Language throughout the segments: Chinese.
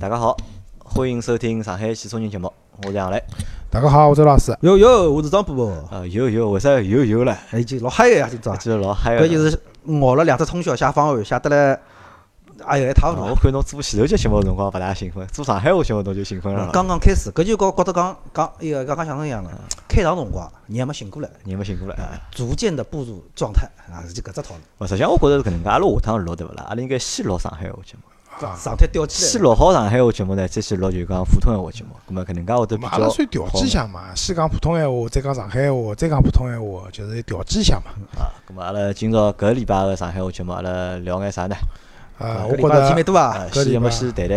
大家好，欢迎收听上海汽车人节目，我是杨磊。大家好，我是老师。有有，我是张波波。啊，有有，为啥有有了？已经老嗨个呀，今朝。就老嗨个。搿就是熬了两只通宵写方案，写得来，哎呀，一塌糊涂。我看侬做前头节节目辰光勿大兴奋，做上海话节目侬就兴奋了。刚刚开始，搿就觉觉得讲讲一个刚刚相声一样个，开场辰光人还没醒过来，人没醒过来，逐渐的步入状态啊，就搿只套路。勿，实际上我觉着是搿能介，阿拉下趟录对勿啦？阿拉应该先录上海话节目。状态吊起来，先录好上海话节目呢，再去录就讲普通闲话节目。咁么搿能介会得比较。阿拉算调剂一下嘛，先讲普通闲话，再讲上海话，再讲普通闲话，就是调剂一下嘛。啊，咁么阿拉今朝搿礼拜个上海话节目，阿拉聊眼啥呢？啊，我觉着事体蛮多啊。先要么先谈谈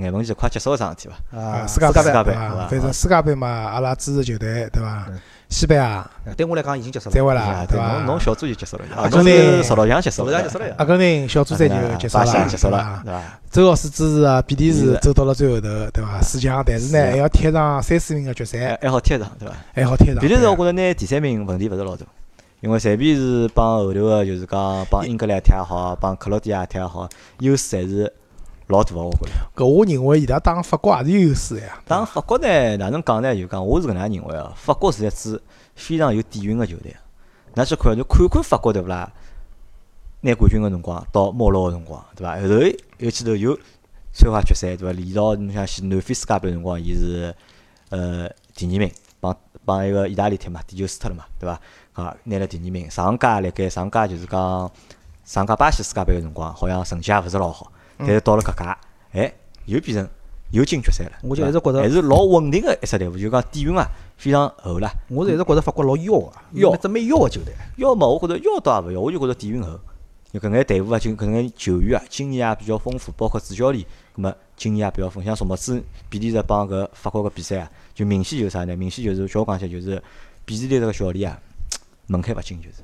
眼门前快结束个桩事体伐？啊，世界杯，反正世界杯嘛，阿拉支持球队，对伐？西班牙，对我来讲已经结束了。再会啦，对伐？侬侬小组就结束了，阿根廷十六强结束了，阿根廷小组赛就结束了，结束了，对伐？周老师支持啊，比利时走到了最后头，对伐？四强，但是呢，还要踢上三四名个决赛，还好踢上，对伐？还好踢上。比利时我觉着拿第三名问题勿是老大，因为随便是帮后头个，就是讲帮英格兰踢也好，帮克罗地亚踢也好，优势还是。老大个，我觉着。搿我认为伊拉打法国也是有优势呀。打法国呢，哪能讲呢？就讲我是搿能样认为哦，法国是一支非常有底蕴个球队。㑚去看，侬看看法国对勿啦？拿冠军个辰光到没落个辰光，对伐？后头又记头又参加决赛，对伐？连到侬像去南非世界杯个辰光，伊是呃第二名，帮帮一个意大利踢嘛，第九输脱了嘛，对伐？啊，拿了第二名。上届辣盖上届就是讲上届巴西世界杯个辰光，好像成绩也勿是老好。但是到了搿家，哎，又变成又进决赛了。我就一直觉着还是老稳定个一支队伍，就讲底蕴啊非常厚了。我是一直觉着法国老妖个，妖，只蛮妖个球队。妖嘛，我觉着妖倒也勿妖，我就觉着底蕴厚。就搿眼队伍啊，就搿眼球员啊，经验也比较丰富，包括主教练，葛末经验也比较丰富。像什么子比利时帮搿法国个比赛啊，就明显就是啥呢？明显就是叫我讲起就是比利时个教练啊，门槛勿进就是。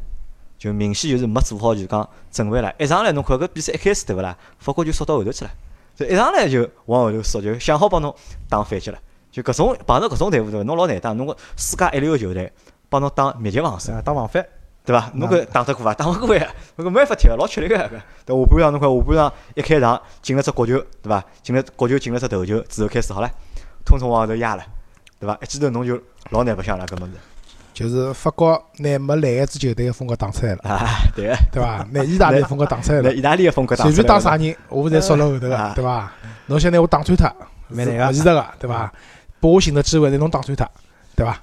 就明显就是没做好，就是讲准备了。一上来侬看搿比赛一开始对勿啦？法国就缩到后头去了。就一上来就往后头缩，就想好帮侬打反击了。就搿种碰到搿种队伍对伐？侬老难打。侬个世界一流个球队帮侬打密集防守，打防反，对伐？侬搿打得过伐？打勿过呀，搿没办法踢，老吃力个搿。对下半场侬看下半场一开场进了只角球，对伐？进了角球进了只头球之后开始好了，统统往后头压了，对伐？一记头侬就老难白相了搿物事。就是法国拿没来一支球队个风格打出来了，啊，对，对伐？拿意大利风格打出来了，意大利个风格打出来了，随便打啥人，我侪缩了后头个，对伐？侬想拿我打穿脱，蛮难个，勿现实个，对伐？拨我寻个机会，拿侬打穿脱，对伐？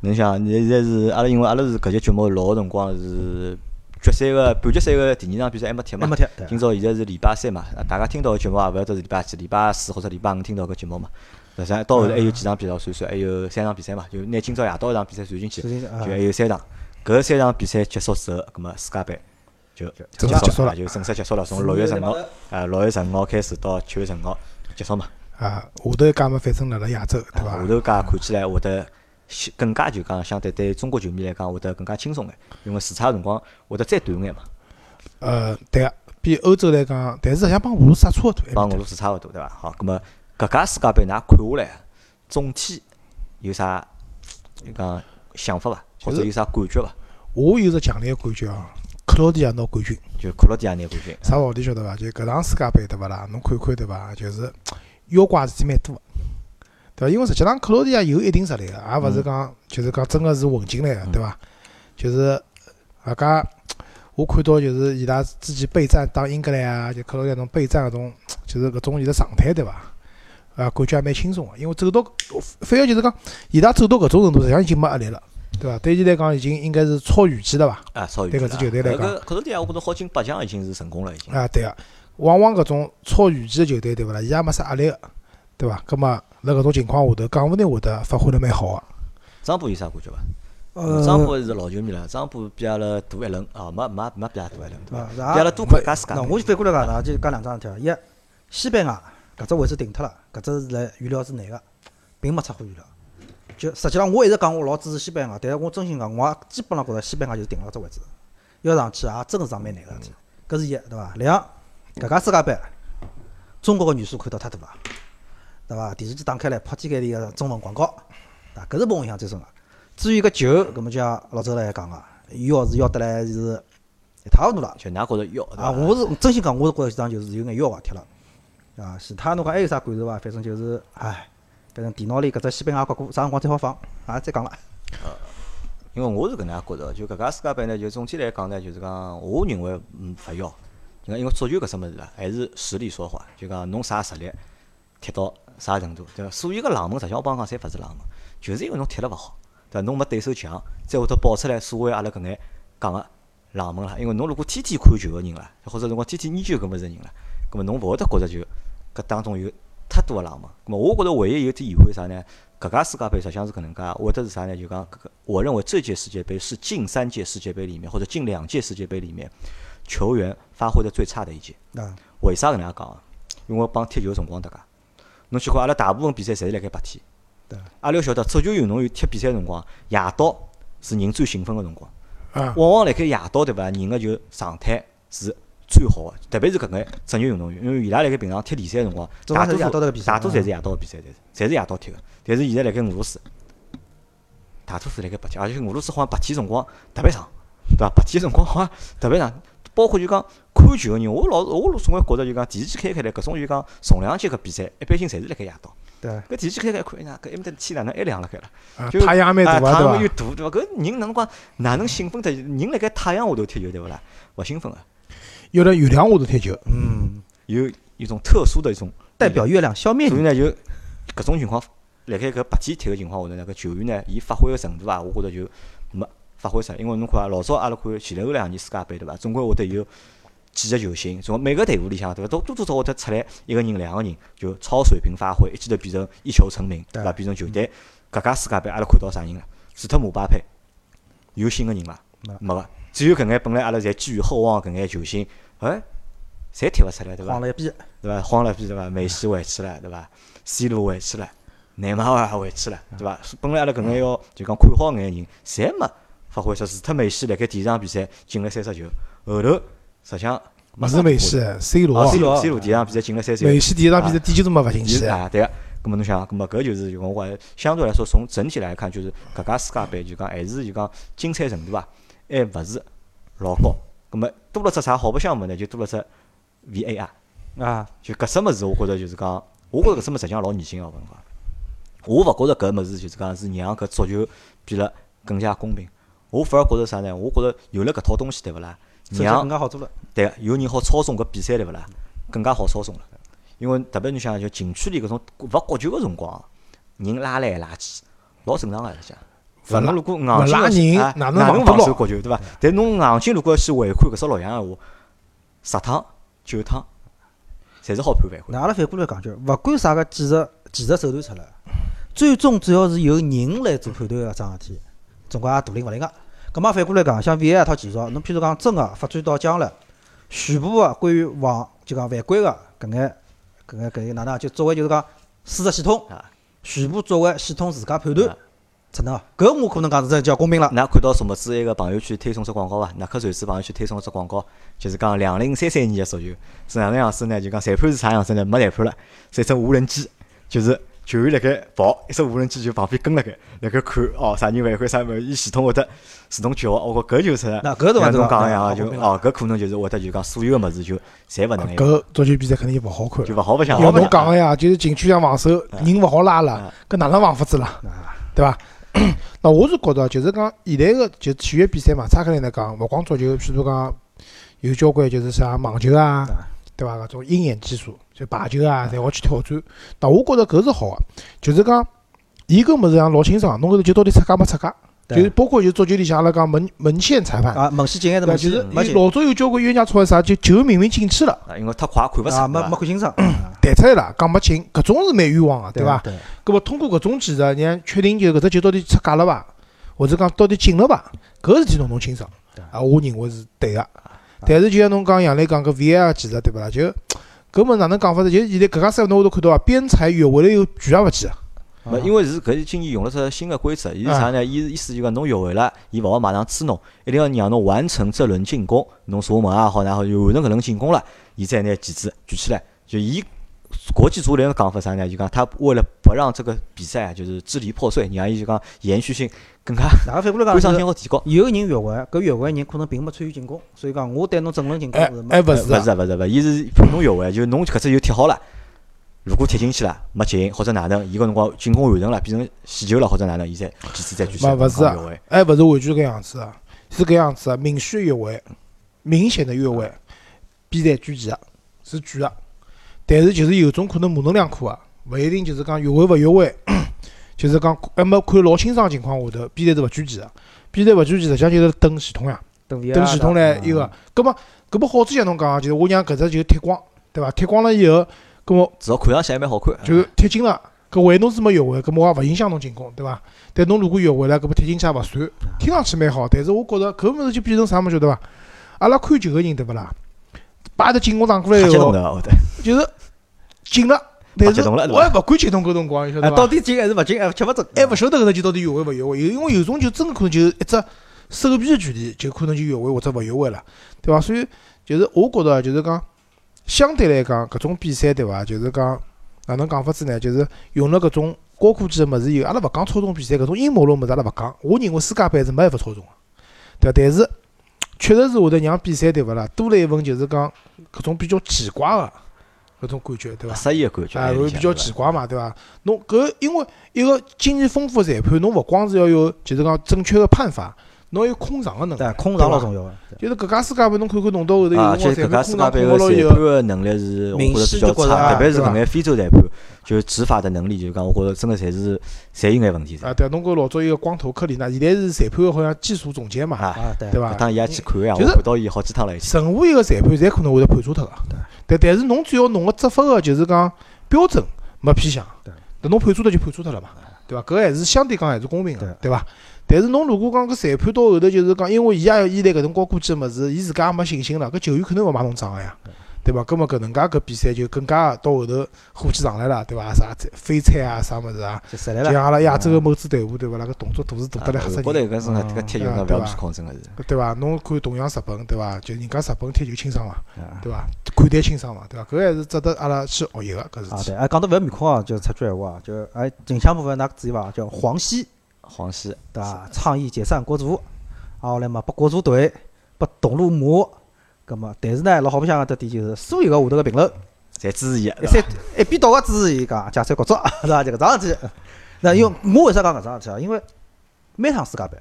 侬想，现在是阿拉，因为阿拉是搿节节目录个辰光是决赛个半决赛个第二场比赛还没踢嘛？还没踢。今朝现在是礼拜三嘛？大家听到个节目也勿晓得是礼拜几，礼拜四或者礼拜五听到搿节目嘛？实际上到后头还有几场比赛算算，还有三场比赛嘛，就拿今朝夜到一场比赛算进去，就还有三场。搿三场比赛结束之后，葛末世界杯就正式结束了，就正式结束了。从六月十五号，啊，六月十五号开始到七月十五号结束嘛。啊，下头届嘛，反正辣辣亚洲，对伐？下头届看起来会得更加就讲相对对中国球迷来讲会得更加轻松眼，因为时差辰光会得再短眼嘛。呃，对个，比欧洲来讲，但是实际上帮俄罗斯差勿多。帮俄罗斯差勿多，对伐？好，葛末。搿届世界杯，㑚看下来，总体有啥就讲想法伐？或者有啥感觉伐？我有只强烈个感觉哦，克罗地亚拿冠军。就克罗地亚拿冠军。啥道理晓得伐？就搿场世界杯对勿啦？侬看看对伐？就是妖怪事体蛮多，对伐？因为实际上克罗地亚有一定实力个，也勿是讲就是讲真个是混进来个，对伐？就是大家我看到就是伊拉之前备战打英格兰啊，就克罗地亚种备战搿种，就是搿种伊个状态，对伐？啊，感觉还蛮轻松个，因为走到，反而就是讲，伊拉走到搿种程度，实际上已经没压力了，对伐？对伊来讲，已经应该是超预期了伐？啊，超预期。对搿支球队来讲，克罗地亚我觉着好进八强已经是成功了，已经。啊，对个，往往搿种超预期个球队，对勿啦？伊也没啥压力个，对伐？葛末辣搿种情况下头，讲勿定会得发挥得蛮好个。张波有啥感觉伐？张波是老球迷了，张波比阿拉大一轮啊，没没没比阿拉大一轮，对伐？比阿拉多看加世界。那我就反过来讲，那就讲两桩事体，一西班牙。搿只位置定脱了，搿只是辣预料之内个，并没出乎预料。就实际上，我一直讲我老支持西班牙，但是我真心讲，我也基本上觉着西班牙就定了只位置，要上去也真个是桩蛮难个事体。搿是一，对伐？两，搿家世界杯，中国个元素看到太多了，对伐？电视机打开来，铺天盖地个中文广告，啊，搿是拨我印象最深个。至于搿球，搿么就像老周来讲个，要是要得来是一塌糊涂了。就㑚觉着要？啊，我是真心讲，我是觉着这场就是有眼要坏脱了。啊，其他侬讲还有啥感受伐？反正就是，唉，反正电脑里搿只西班牙国歌啥辰光最好放？啊，再讲了。呃因为我是搿能样觉着，就搿家世界杯呢，就总体来讲呢，就是讲，我认为嗯勿要，就讲因为足球搿只物事啦，还是实力说话，就讲侬啥实力，踢到啥程度，对伐？所有个冷门，实际上我帮讲，侪勿是冷门，就是因为侬踢了勿好，对伐？侬没对手强，再会得爆出来所谓阿拉搿眼讲个冷门啦。因为侬如果天天看球个人啦，或者辰光天天研究搿物事个人啦，葛末侬勿会得觉着就搿当中有太多个冷门。葛末我觉着唯一有点遗憾是啥呢？搿届世界杯实际上是搿能介，会得是啥呢？就讲搿个，我认为这届世界杯是近三届世界杯里面或者近两届世界杯里面球员发挥的最差的一届。啊，为啥搿能介讲啊？因为我帮踢球辰光搭界，侬去看阿拉大部分比赛侪是辣盖白天。对。阿拉要晓得，足球运动员踢比赛辰光，夜到是人最兴奋个辰光。啊，往往辣盖夜到对伐？人个就状态是最好个，特别是搿眼职业运动员，因为伊拉辣盖平常踢联赛个辰光，大多数大多数侪是夜到个比赛，侪是侪是夜到踢个。但是现在辣盖俄罗斯，大多数辣盖白天，而且俄罗斯好像白天辰光特别长，对伐？白天辰光好像特别长，包括就讲看球个人，我老我总归觉着就讲电视机开开来，搿种就讲重量级个比赛，一般性侪是辣盖夜到。对，搿电视机开开看，哎呀，搿埃面搭天哪能还亮辣盖了？啊就太阳也蛮大啊太阳？又大，对伐？搿人哪能讲哪能兴奋得？人辣盖太阳下头踢球，对勿啦？勿兴奋个，有了月亮下头踢球，嗯，有一种特殊的一种代表月亮消灭你。所以呢，就搿种情况，辣盖搿白天踢个情况下头呢，搿球员呢，伊发挥个程度啊，我觉着就没发挥出来。因为侬看啊，老早阿拉看前头两年世界杯对伐？总归会得有几个球星，从每个队伍里向对伐？都多多少少会得出来一个人、两个人，就超水平发挥，一记头变成一球成名，对伐？变成球队。搿届世界杯阿拉看到啥人了？除脱姆巴佩，有新个人伐？没没个，只有搿眼本来阿拉侪寄予厚望搿眼球星，哎，侪踢勿出来，对伐慌？了一逼，对伐？慌了一逼对伐？梅西回去了，对伐？C 罗回去了，内马尔也回去了，对伐？本来阿拉搿眼要就讲看好眼人，侪没发挥出。除脱梅西辣盖第一场比赛进了三十球，后头实际上勿是梅西，C 哦罗，C 罗罗 C 罗第一场比赛进了三十球梅，西第一场比赛点球都没罚进去，啊，对个。咁么侬想，咁么搿就是就讲我相对来说，从整体来看，就是搿届世界杯就讲还是就讲精彩程度啊，还勿是老高。咁么多了只啥好白相物呢？就多了只 VAR。啊，就搿只物事，我觉着就是讲，我觉着搿只物事实际上老恶心个，我讲。我勿觉着搿物事就是讲是让搿足球变了更加公平。我反而觉着啥呢？我觉着有了搿套东西，对勿啦？让更加好做了。对个有人好操纵搿比赛，对勿啦？更加好操纵了。因为特别侬想，就近距离搿种勿国球个辰光，人拉来拉去，老正常个讲。勿如果硬勿拉人哪能哪能防守国球，对伐？但侬硬劲如果要去违反搿只录像闲话，十趟九趟，侪是好判犯规。那阿拉反过来讲句，勿管啥个技术技术手段出来，最终只要是由人来做判断个桩事体，总归也大灵勿灵个。葛末反过来讲，像 VAR 一套技术，侬譬如讲真个发展到将来，全部个关于防就讲犯规个搿眼搿眼搿眼哪能啊就作为就是讲输入系统啊，全部作为系统自家判断啊出能，搿我可能讲是真叫公平了。㑚看到什么子一个朋友圈推送只广告伐？耐克瑞士朋友圈推送只广告，就是讲两零三三年个足球是哪能样子呢？就讲裁判是啥样子呢？没裁判了，是一只无人机，就是球员辣盖跑，一只无人机就旁边跟辣盖，辣盖看哦啥人犯规啥物事，伊系统会得自动叫。我觉搿就是那搿是像侬伐对伐讲一样啊，就哦搿可能就是会得就讲所有个物事就侪勿能样，搿足球比赛肯定就勿好看。就勿好白相。要侬讲个呀，就是禁区上防守，人勿好拉了啊，搿哪能防法子啦？啊，对伐？那我是觉着，就是讲现在个就体育比赛嘛，拆开来来讲，勿光足球，譬如讲有交关就是啥网球啊，对伐？搿种鹰眼技术，就排球啊，侪好去挑战。那我觉着搿是好个，就是讲伊搿物事上老清爽，侬搿头就到底出界没出界，对就是包括就足球里向阿拉讲门门线裁判，啊，门线进还是？门就是线没进老早有交关冤家吵啥，就球明明进去了，啊，因为太快看勿啊，清，没没看清爽，弹出来了，讲没进，搿种是蛮冤枉个，对伐？对，搿么通过搿种技术，让确定就搿只球到底出界了伐，或者讲到底进了伐？搿事体侬弄清爽对啊，我认为是对个。但是就像侬讲杨磊讲搿 VAR 技术对勿啦？就搿么哪能讲法子？就现在搿家赛侬会头看到啊，边裁越位了以后举也勿记啊。没，因为是搿是今年用了只新的规则，伊是啥呢？伊是意思就讲侬越位了，伊勿好马上支侬，一定要让侬完成这轮进攻，侬射门也好，然后就完成搿轮进攻了，伊再拿旗帜举起来。就伊国际足联的讲法啥呢？就讲他为了不让这个比赛啊就是支离破碎，让伊就讲延续性更加哪个反过来观赏，性好提高。有人越位，搿越位人可能并没参与进攻，所以讲我对侬整轮进攻哎是没哎，勿是啊，勿是啊，勿是勿是，伊是判侬越位，就侬搿只就踢好了，如果踢进去了没进，或者哪能，伊搿辰光进攻完成了，变成死球了，或者哪能，伊再几次再举手勿勿是啊讲越位。还勿是完全搿样子啊，是搿样子啊，明显越位，明显的越位，比赛举旗个，是举个，但是就是有种可能模棱两可啊，勿一定就是讲越位勿越位，就是讲还没看老清爽情况下头，比赛是勿举旗个，比赛勿举旗，实际上就是等系统呀，等系统来的一个，葛末搿么好处像侬讲个，就是我让搿只球踢光，对伐？踢光了以后，葛末至少看上去还蛮好看。就踢进了。搿为侬是没越位，搿么也勿影响侬进攻，对伐？但侬如果越位了，搿么踢进去也勿算。听上去蛮好，但是我觉着搿物事就变成啥物事，对伐？阿拉看球个人，对勿啦？把得进攻打过来以后，就是进了，但是我也勿敢激动搿辰光，晓，得伐？到底进还是勿进，还吃勿准。还勿晓得搿只球到底越位勿越位，因为有种球真可能就一只手臂个距离，就可能就越位或者勿越位了，对伐？所以就是我觉着就是讲，相对来讲搿种比赛对伐？就是讲哪能讲法子呢？就是用了搿种高科技个物事以后，阿拉勿讲操纵比赛，搿种阴谋论物事阿拉勿讲。我认为世界杯是没办法操纵个，对伐？但是确实是会得让比赛对勿啦，多了一份就是讲搿种比较奇怪个搿种感觉，对伐？失意个感觉。啊，会会比较奇怪嘛，对伐？侬搿因为一个经验丰富个裁判，侬勿光是要有就是讲正确个判罚，侬有控场个能力对，，空场老重要个。就是搿家世界杯，侬看看弄到后头有啊，辰就光裁判控场控是搿家世界杯个裁判个能力是我明觉着比较差，特别是搿眼非洲裁判，就是执法的能力，就是讲我觉着真个侪是侪有眼问题啊，噻。对，侬搿老早一个光头克里纳，现在是裁判个好像技术总监嘛，啊，啊，对对伐搿？趟伊也去看呀，我就是看到伊好几趟了已经。任何一个裁判侪可能会得判错脱个。但但是侬只要侬个执法个就是讲标准没偏向对，那侬判错脱就判错脱了嘛，对伐？搿还是相对讲还是公平个对，对伐？但是侬如果讲搿裁判到后头就是讲，因为伊也要依赖搿种高科技个物事，伊自家也没信心了，搿球员肯定勿买侬账个呀，对伐？葛末搿能介搿比赛就更加到后头火气上来了，对伐？啥飞铲啊，啥物事啊，就像阿拉亚洲个某支队伍，对伐？啦搿动作大是大得来吓死人，得搿是搿踢球呢，勿要比控，真个是。对伐？侬看同样日本，对伐？就人家日本踢球清爽嘛。啊对伐？看待清爽嘛，对伐？搿还是值得阿拉去学习个搿啊，事体。对，哎，讲到勿要面孔啊，就插句闲话啊，就哎，近腔部分㑚注意伐？叫黄西，黄西，对伐？倡议解散国足，啊，后来嘛，拨国足队，拨董路骂，葛么，但是呢，老好白相个点就是，所有个下头个评论，侪支持伊。一三一边倒个支持伊讲解散国足，是伐？就搿桩事体。那因为我为啥讲搿桩事体啊？因为每趟世界杯，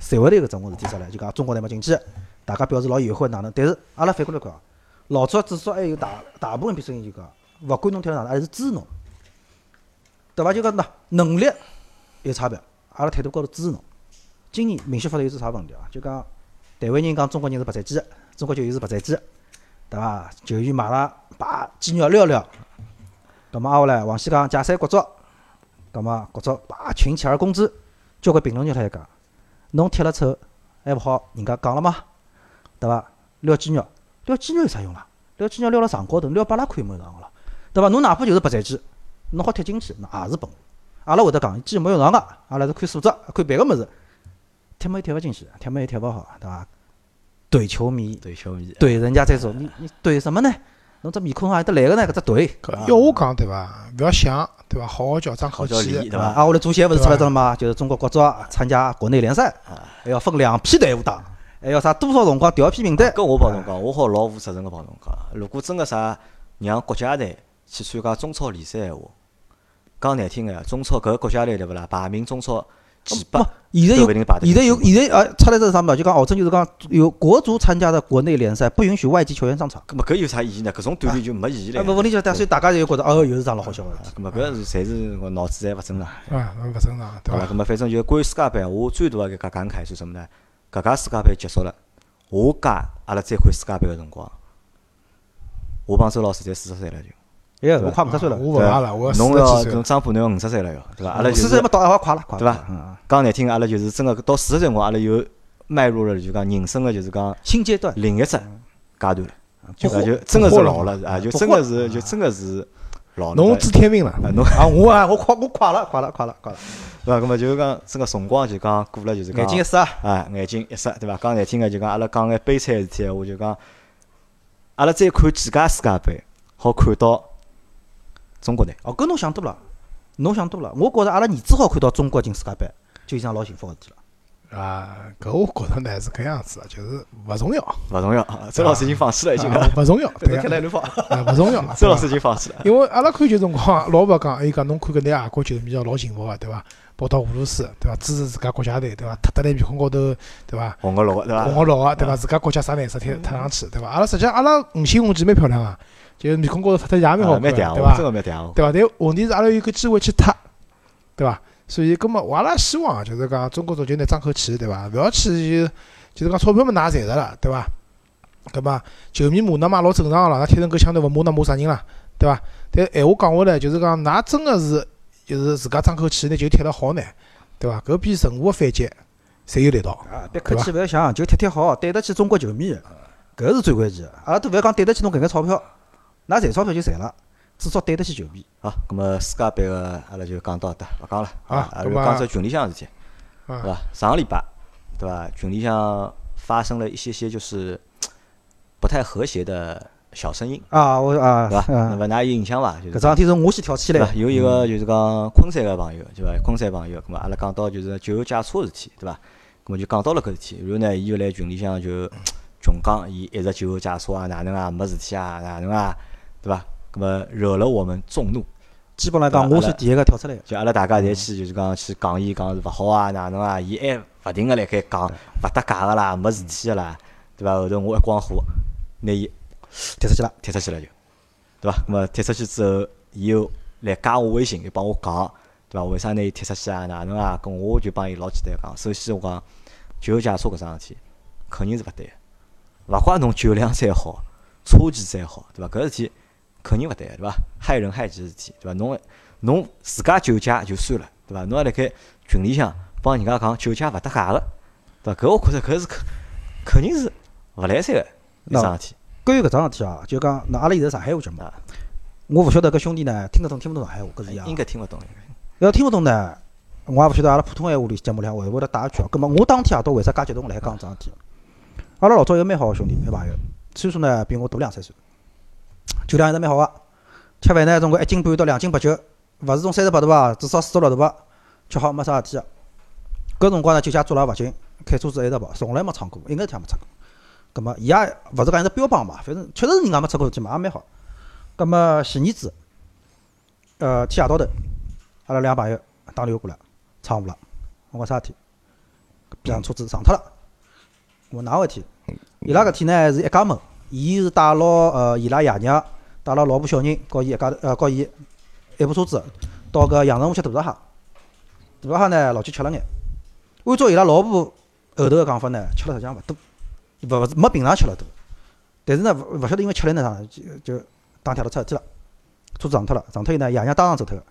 侪会得有搿种事体出来，就讲中国队没进去，大家表示老遗憾哪能？但是阿拉反过来讲，老早至少还有大大部分批声音就讲，勿管侬踢了哪能，还是支持侬，对伐？就讲喏，能力有差别，阿拉态度高头支持侬。今年明显发现有只啥问题啊？就讲台湾人讲中国人是白斩鸡，中国球员是白斩鸡，对伐？球员买了把鸡肉撩撩，葛末挨下来，王希讲解散国足，葛末国足把群起而攻之，交关评论就来讲，侬踢了丑还勿好，人家讲了嘛，对伐？撩鸡肉，撩鸡肉有啥用啦？撩鸡肉撩辣场高头，撩巴拉看没有上个了，对伐？侬哪怕就是白斩鸡，侬好踢进去，那也是本。阿拉会得讲，鸡没用上个，阿拉是看素质，看别个物事，踢没踢勿进去，踢么又踢勿好，对伐？怼球迷，怼球迷，怼人家这种，你你怼什么呢？侬只面孔哪里得来个呢？搿只怼，要我讲对伐？勿要想对伐？好好叫张口气好叫理，对对伐？伐？啊，我的足协勿是出来着了吗？就是中国国足参加国内联赛，还要分两批队伍打，还要啥多少辰光调一批名单。搿我帮侬讲，我好老负责任个帮侬讲，如果真个啥让国家队去参加中超联赛闲话，讲难听个，中超搿个国家队对勿啦？排名中超几百，现在有现在有现在啊，出来这是啥嘛？就讲号称就是讲有国足参加的国内联赛不允许外籍球员上场。搿么搿有啥意义呢？搿种锻炼就没意义哎，了。勿问题就但所以大家就觉得哦，又是桩老好笑个事么搿是侪是我脑子侪勿正常。啊，勿正常对好了，伐？搿么反正就关于世界杯，我最大个一个感慨是什么呢？搿届世界杯结束了，下届阿拉再看世界杯个辰光，我帮周老师侪四十岁了就。哎，我快五十岁了，我勿买了，我四侬要侬十几岁了。张浦侬要五十岁了哟，对伐？阿拉就是四十岁没到，还快了，快了，对伐嗯，讲难听个，阿拉就是真个到四十岁辰光，阿拉又迈入了就讲人生个就是讲新阶段，另一只阶段。了，就不惑就真个是不惑老了啊，就不真个惑是就真个是老了。侬知天命了，啊侬啊，我啊，我快，我快了，快了，快了，快了，对伐？搿么就是讲真个辰光就讲过了，就是讲眼睛一湿啊，啊，眼睛一湿，对伐？讲难听个就讲阿拉讲眼悲惨个事体闲话，就讲阿拉再看几届世界杯，好看到中国队。哦，搿侬想多了，侬想多了。我觉着阿拉儿子好看到中国进世界杯，就已经老幸福个事体了。啊，搿我觉着呢是搿样子的，就是勿重要，勿重要啊。周老师已经放弃了，已经啊勿重要，对啊，开来勿重要。周老师已经放弃了。因为阿拉看球辰光，老婆讲，伊讲侬看搿眼外国球迷哦，老幸福个，对伐？跑到俄罗斯，对伐？支持自家国家队，对伐？踢得来面孔高头，对伐？红个绿个对伐？红个绿个，对伐？自家国家啥颜色踢踢上去，对伐？阿拉实际上阿拉五星红旗蛮漂亮个，就是面孔高头踢得也蛮好看对伐？个蛮嗲我。对伐？但问题是阿拉有个机会去踢，对伐？所以，葛末我阿拉希望就是讲中国足球呢争口气，对伐？勿要去就就是讲钞票嘛，㑚赚着了，对伐？葛末球迷骂㑚嘛老正常个啦，㑚踢成搿腔头勿骂㑚骂啥人啦，对伐？但闲话讲回来，就是讲㑚真个是就是自家争口气，拿球踢得好呢，对伐？搿比任何个反击侪有力道。啊，别客气，勿要想，就踢踢好，对得起中国球迷，搿是最关键个。阿拉都勿要讲对得起侬搿眼钞票，㑚赚钞票就赚了，至少对得起球迷。好，咁么世界杯个阿拉就讲到搿搭，勿讲了。好啊，阿拉讲只群里向个事体，啊对伐？上个礼拜，对伐？群里向发生了一些些就是不太和谐的小声音，啊，我啊，对伐？那嗯，么㑚有印象伐？搿桩事体是我先挑起来的。？对伐有一个就是讲昆山个朋友，对伐？昆山朋友，咁么阿拉讲到就是酒后驾车个事体，对伐？咁么就讲到了搿事体，然后呢，伊就来群里向就 穷讲，伊一直酒后驾车啊，哪能啊，没事体啊，哪能啊，对伐？咁么惹了我们众怒，基本浪讲，我是第一个跳出来的。就阿拉大家侪去就是讲去讲伊讲是勿好啊，哪能啊，伊还勿停个辣盖讲勿搭界个啦，没事体个啦，对伐？后头我一光火，拿伊踢出去了，踢出去了就，对伐？咁么踢出去之后，伊又来加我微信，又帮我讲，对伐？为啥拿伊踢出去啊？哪能啊？咁我就帮伊老简单讲，首先我讲酒后驾车搿桩事体肯定是勿对个，勿怪侬酒量再好，车技再好，对伐？搿事体肯定勿对个，对伐？害人害己事体，对伐？侬侬自家酒驾就算了，对伐？侬还辣盖群里向帮人家讲酒驾勿搭界个，对伐？搿我觉着搿是肯肯定是勿来三个一桩事体。关于搿桩事体啊，就讲那阿拉现在上海话节目啊，我勿晓得搿兄弟呢听得懂听勿懂上海话，搿是一样应。该听勿懂。要听勿懂呢，我也勿晓得阿拉普通闲话里节目里向会勿会得带一句啊。葛末我当天夜到为啥介激动辣海讲搿桩事体？阿拉老早一个蛮好个兄弟，一朋友，岁数呢比我大两三岁，酒量还是蛮好个，吃饭呢总归一斤半到两斤白酒，勿是从三十八度吧，至少四十六度吧，吃好没啥事体个。搿辰光呢酒驾抓了勿紧，开车子一直跑，从来没闯过，一眼事体也没出过。葛末伊也勿是讲一只标榜嘛，反正确实是人家没出过事体嘛，也蛮好。葛末前年子，呃天夜到头，阿拉两朋友打电话过来，闯祸了。我讲啥事体？搿辆车子撞脱了。我哪回事体？伊拉搿天呢是一家门，伊是带牢呃伊拉爷娘，带牢老婆小人，告伊一家头呃告伊一部车子到搿阳澄湖吃大闸蟹。大闸蟹呢老几吃了眼，按照伊拉老婆后头个讲法呢，吃了实际上勿多，勿勿是没平常吃了多。但是呢勿勿晓得因为吃力呢啥，就就当天头出事体了，车子撞脱了，撞脱以后呢爷娘当场走脱个。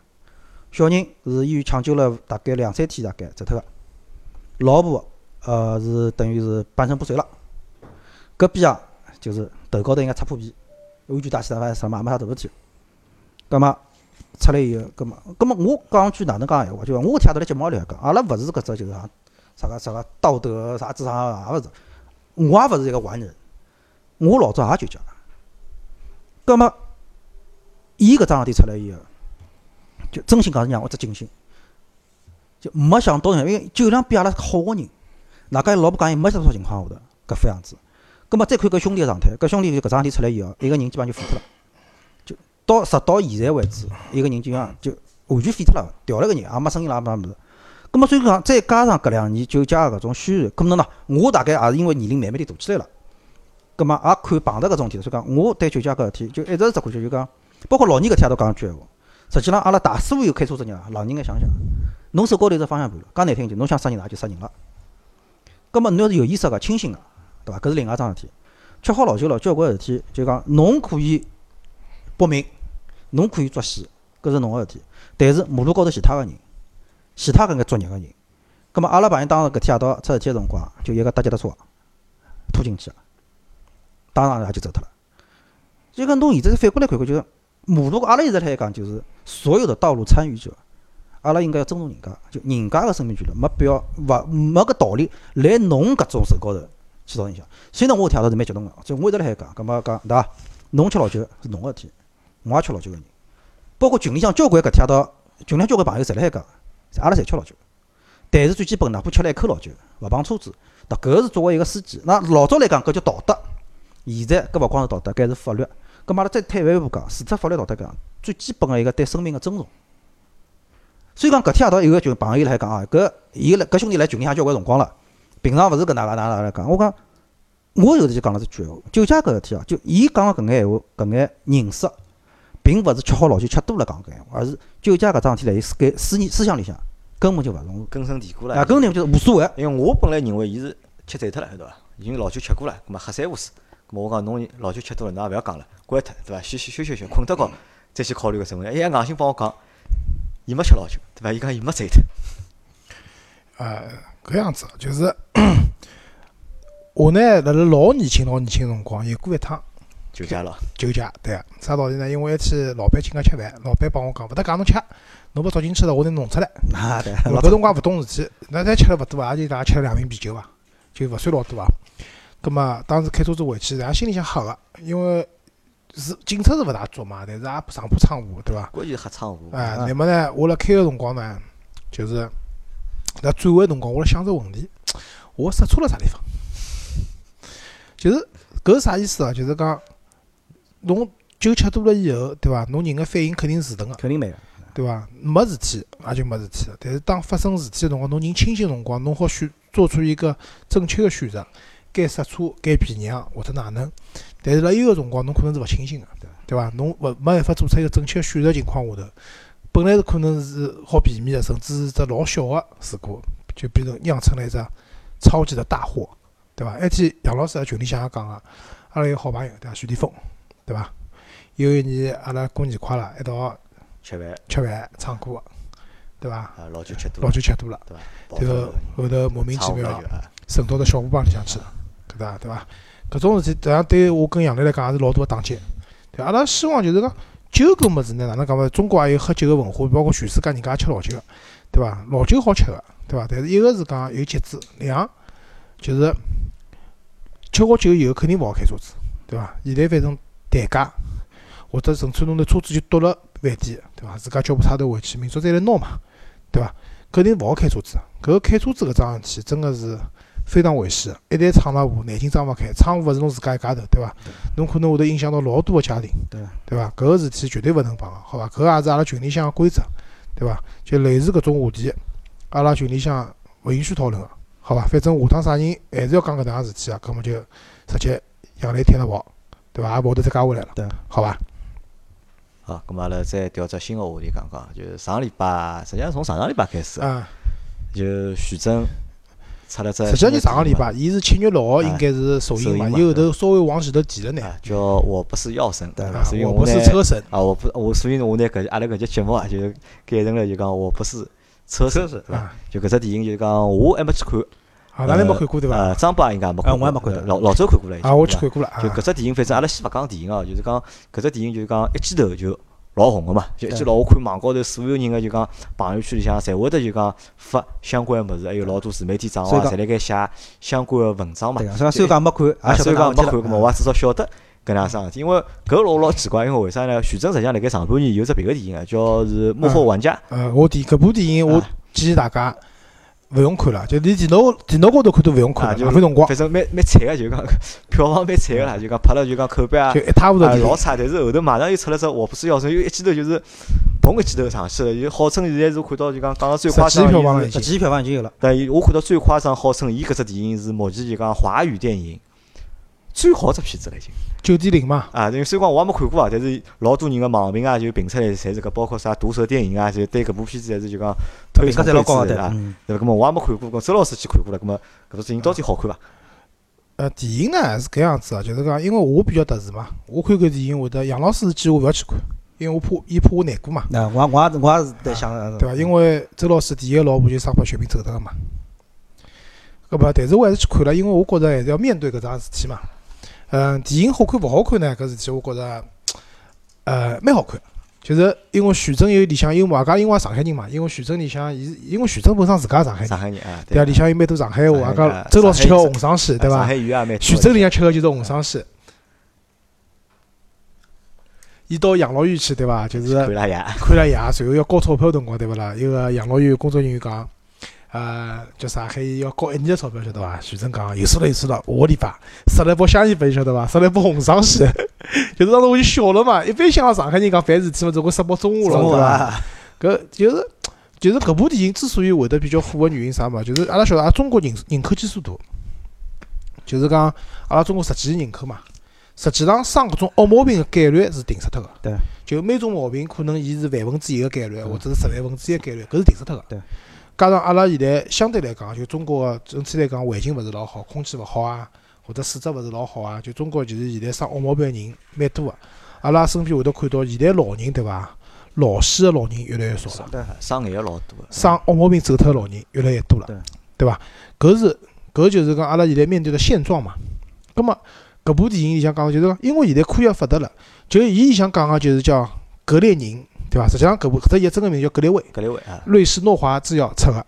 小人是医院抢救了大概两三天，大概走脱个。老婆呃是等于是半身不遂了。隔壁啊就是头高头应该擦破皮，安全带系啥啥嘛没啥大问题。葛末出来以后，葛末葛末我讲句哪能讲闲话，就我天夜头辣节目里向讲，阿拉勿是搿只就是讲啥个啥个道德啥智商也勿是，我也勿是一个完人，我老早也酒驾。葛末伊搿桩事体出来以后，就真心讲是让我只警醒，就没想到，因为酒量比阿拉好个人，哪介老婆讲伊没多少情况下头搿副样子。葛末再看搿兄弟个状态，搿兄弟就搿桩事体出来以后，一个人基本上就废脱了，就到直到现在为止，一个人就像就完全废脱了，调了个人，也没声音了，也没啥物事。葛末所以讲，再加上搿两年酒驾个搿种宣传，可能喏，我大概也是因为年龄慢慢点大起来了。葛末也看碰着搿种事体，所以讲我对酒驾搿事体就一直是只感觉就讲，包括老年搿天也都讲句闲话。实际上，阿拉大师傅有开车子人啊，老年眼想想，侬手高头有只方向盘，讲难听一点，侬想杀人也就杀人了。葛末侬要是有意识个、清醒个，对伐？搿是另外桩事体。吃好老酒了，交关事体就讲侬可以搏命，侬可以作死，搿是侬个事体。但是马路高头其他个人，其他搿眼作孽个人，葛末阿拉朋友当时搿天夜到出事体个辰光，就一个搭脚踏车拖进去个，当场也就走脱了。就讲侬现在反过来看看，就是马路，阿拉一直辣海讲，就是所有的道路参与者，阿拉应该要尊重人家，就人家个生命权利，没必要勿没搿道理来侬搿种手高头去造影响。所以呢，我听到是蛮激动个，所以我一直辣海讲，葛末讲对伐？侬吃老酒是侬个事体，我也吃老酒个人，包括群里向交关搿天到群里向交关朋友侪辣海讲，阿拉侪吃老酒，但是最基本哪怕吃了一口老酒，勿碰车子，那搿个是作为一个司机。那老早来讲，搿叫道德。现在搿勿光是道德，搿是法律。搿么阿拉再退一万步讲，除脱法律道德讲，最基本个一个对生命个尊重。所以讲搿天夜到有个群朋友辣海讲啊，搿伊辣搿兄弟来群里向交关辰光了，平常勿是搿能介哪能来讲。我讲，我有时就讲了只句闲话，酒驾搿事体啊，就伊讲个搿眼闲话，搿眼认识，并勿是吃好老酒吃多了讲搿闲话，而是酒驾搿桩事体辣伊思概思念思想里向根本就勿重视。根深蒂固了。啊，根本就是无所谓。因为我本来认为伊是吃醉脱了，对伐？已经老酒吃过了，葛末喝三胡水。葛末我讲侬老酒吃多了，侬也勿要讲了，关脱，对伐？休休休休休，困脱觉，再去考虑搿只问题。伊还硬性帮我讲，伊没吃老酒，对伐？伊讲伊没醉脱。呃，搿样子就是 我呢，辣辣老年轻、老年轻辰光有过一趟酒驾了，酒驾，对个。啥道理呢？因为一天老板请客吃饭，老板帮我讲，勿搭讲侬吃，侬勿捉进去了，我拿弄出来。啊，对，搿辰光勿懂事体，那咱吃了勿多啊，也就大家吃了两瓶啤酒伐，就勿算老多啊。葛末当时开车子回去，咱心里向吓个，因为是警察是勿大捉嘛，但是也上坡闯河，对伐？关键是黑窗户。哎，乃末呢，我辣开个辰光呢，就是辣转弯辰光，我辣想着问题，我刹车辣啥地方？就是搿是啥意思啊？就是讲侬酒吃多了以后，对伐？侬人个反应肯定是迟钝个，肯定没个。对伐？没事体也就没事体了。但是当发生事体个辰光，侬人清醒辰光，侬好选做出一个正确个选择，该刹车、该避让或者哪能。但是辣伊个辰光，侬可能是勿清醒个，对伐？侬勿没办法做出一个正确个选择情况下头，本来是可能是好避免的，甚至是只老小的事故，就变成酿成了一只超级的大祸，对伐？埃天杨老师在群里向也讲个，阿拉有个好朋友对伐？徐立峰，对伐？有一年阿拉过年快了，一道吃饭吃饭唱歌个，对伐？啊，老酒吃多老，酒吃多了，对伐？这个后头莫名其妙渗到到小河帮里向去了，搿搭对伐？搿种事体，实际上对我跟杨澜来讲也是老大个打击。对，阿拉希望就是讲酒搿物事呢，哪能讲法？中国也有喝酒个文化，包括全世界人家也吃老酒个，对伐？老酒好吃个，对伐？但是一个是讲有节制，两就是吃好酒以后肯定勿好开车子，对伐？现在反正代驾或者甚至侬拿车子就丢辣饭店，对伐？自家叫部差头回去，明朝再来拿嘛，对伐？肯定勿好开车子。搿开车子搿桩事体真个是非常危险个，一旦闯了祸，眼睛张勿开，窗户勿是侬自家一家头，对伐？侬可能会得影响到老多个家庭，对对伐？搿个事体绝对勿能碰个，好伐？搿也是阿拉群里向个规则，对伐？就类似搿种话题，阿拉群里向勿允许讨论个，好伐？反正下趟啥人还是要讲搿能样事体啊，搿么就直接杨澜踢了跑，对伐？也勿会得再加回来了，对，好伐？好，咁阿拉再调只新个话题讲讲，就是上个礼拜，实际上从上上礼拜开始，啊，就徐峥出了只实际上就上个礼拜，伊是七月六号应该是首映嘛，后头稍微往前头提了眼，啊，叫我不是药神，对伐？啊所以我不是车神，啊，我不我所以呢，我拿搿阿拉搿节节目啊，就是改成了就讲我不是车神，车神对伐啊？就搿只电影就是讲我还没去看，啊，哪能没看过对伐？呃，张爸应该也没看我也没看到老老周看过了已经，啊，我去看过了啊就，搿只电影，反正阿拉先勿讲电影哦，就是讲搿只电影就是讲一记头就老红个嘛，就一记老我看网高头所有人个就讲朋友圈里向侪会得就讲发相关个物事，还有老多自媒体账号侪辣盖写相关个文章嘛。所以讲虽然讲没看，啊，也晓虽然讲没看，得哪回事了搿么我也至少晓得搿能样桩事体，因为搿老老奇怪，因为为啥呢？徐峥实际上辣盖上半年有只别个电影啊，叫是《幕后玩家》，呃，我电搿部电影我啊。建议大家勿用看了，就连电脑电脑高头看都勿用看啊，了，就浪费辰光，反正蛮蛮惨个，就讲 票房蛮惨个啦，就讲拍了就讲口碑啊就一塌糊涂。老差，但是后头马上又出了只《我不是药神》，又一记头就是嘣一记头上去了，就号称现在是看到就讲讲到最夸张十几票房了十几亿票房已经有了。但伊我看到最夸张，号称伊搿只电影是目前就讲华语电影最好只片子了已经。九点零嘛，啊，因为虽然讲我也没看过啊，但是老多人个网评啊就评出来，侪是搿包括啥毒舌电影啊，就对搿部片子侪是就讲推评价崇侪老高的，啊。嗯，对伐？搿么我也没看过，搿周老师去看过了，搿么搿部电影到底好看伐？呃，电影呢是搿样子啊，就是讲，因为我比较特殊嘛，我看搿电影会得，杨老师是建议我勿要去看，因为我怕伊怕我难过嘛，那我我也我也是在想，对伐？因为周老师第一个老婆就生把血病走脱个嘛，搿么，但是我还是去看了，因为我觉着还是要面对搿桩事体嘛。嗯，电影好看勿好看呢？搿事体我觉着，呃，蛮好看。就是因为徐峥有里向有外加因为上海人嘛，因为徐峥里向伊是因为徐峥本身自家上海人，上海人啊，对啊，里啊向有蛮多上海话，外加周老师吃个红双喜，对伐。徐峥里向吃个就是红双喜。伊到养老院去，对伐？就是看了爷，看了爷，随后要交钞票辰光，对勿啦？一个养老院工作人员讲，呃，叫啥？还要交一年个钞票，晓得伐？徐峥讲又输了又输了，我的发，塞了一包香烟拨伊，晓得伐？塞了一包红双喜，就是当时我就笑了嘛。一般像上海人讲烦事体嘛，总归塞包中华了，对伐？啊，搿就是就是搿部电影之所以会得比较火个原因啥嘛？就是阿拉晓得，阿拉中国人人口基数大，就是讲阿拉中国十几亿人口嘛，实际上生搿种恶毛病个概率是定死脱个。对。就每种毛病可能伊是万分之一个概率，或者是十万分之一个概率，搿是定死脱个。对。加上阿拉现在相对来讲，就中国个整体来讲环境勿是老好，空气勿好啊，或者水质勿是老好啊，就中国就是现在生恶毛病个人蛮多个。阿拉身边会得看到，现在老人对伐？老死个老人越来越少了。对，生癌个老多个，生恶毛病走脱个老人越来越多了，对对伐？搿是搿就是讲阿拉现在面对的现状嘛。葛末搿部电影里向讲，就是讲，因为现在科学发达了，就伊里向讲个就是叫格列宁，对伐？实际上搿部搿只药真个名叫格列卫，格列卫啊，瑞士诺华制药出个。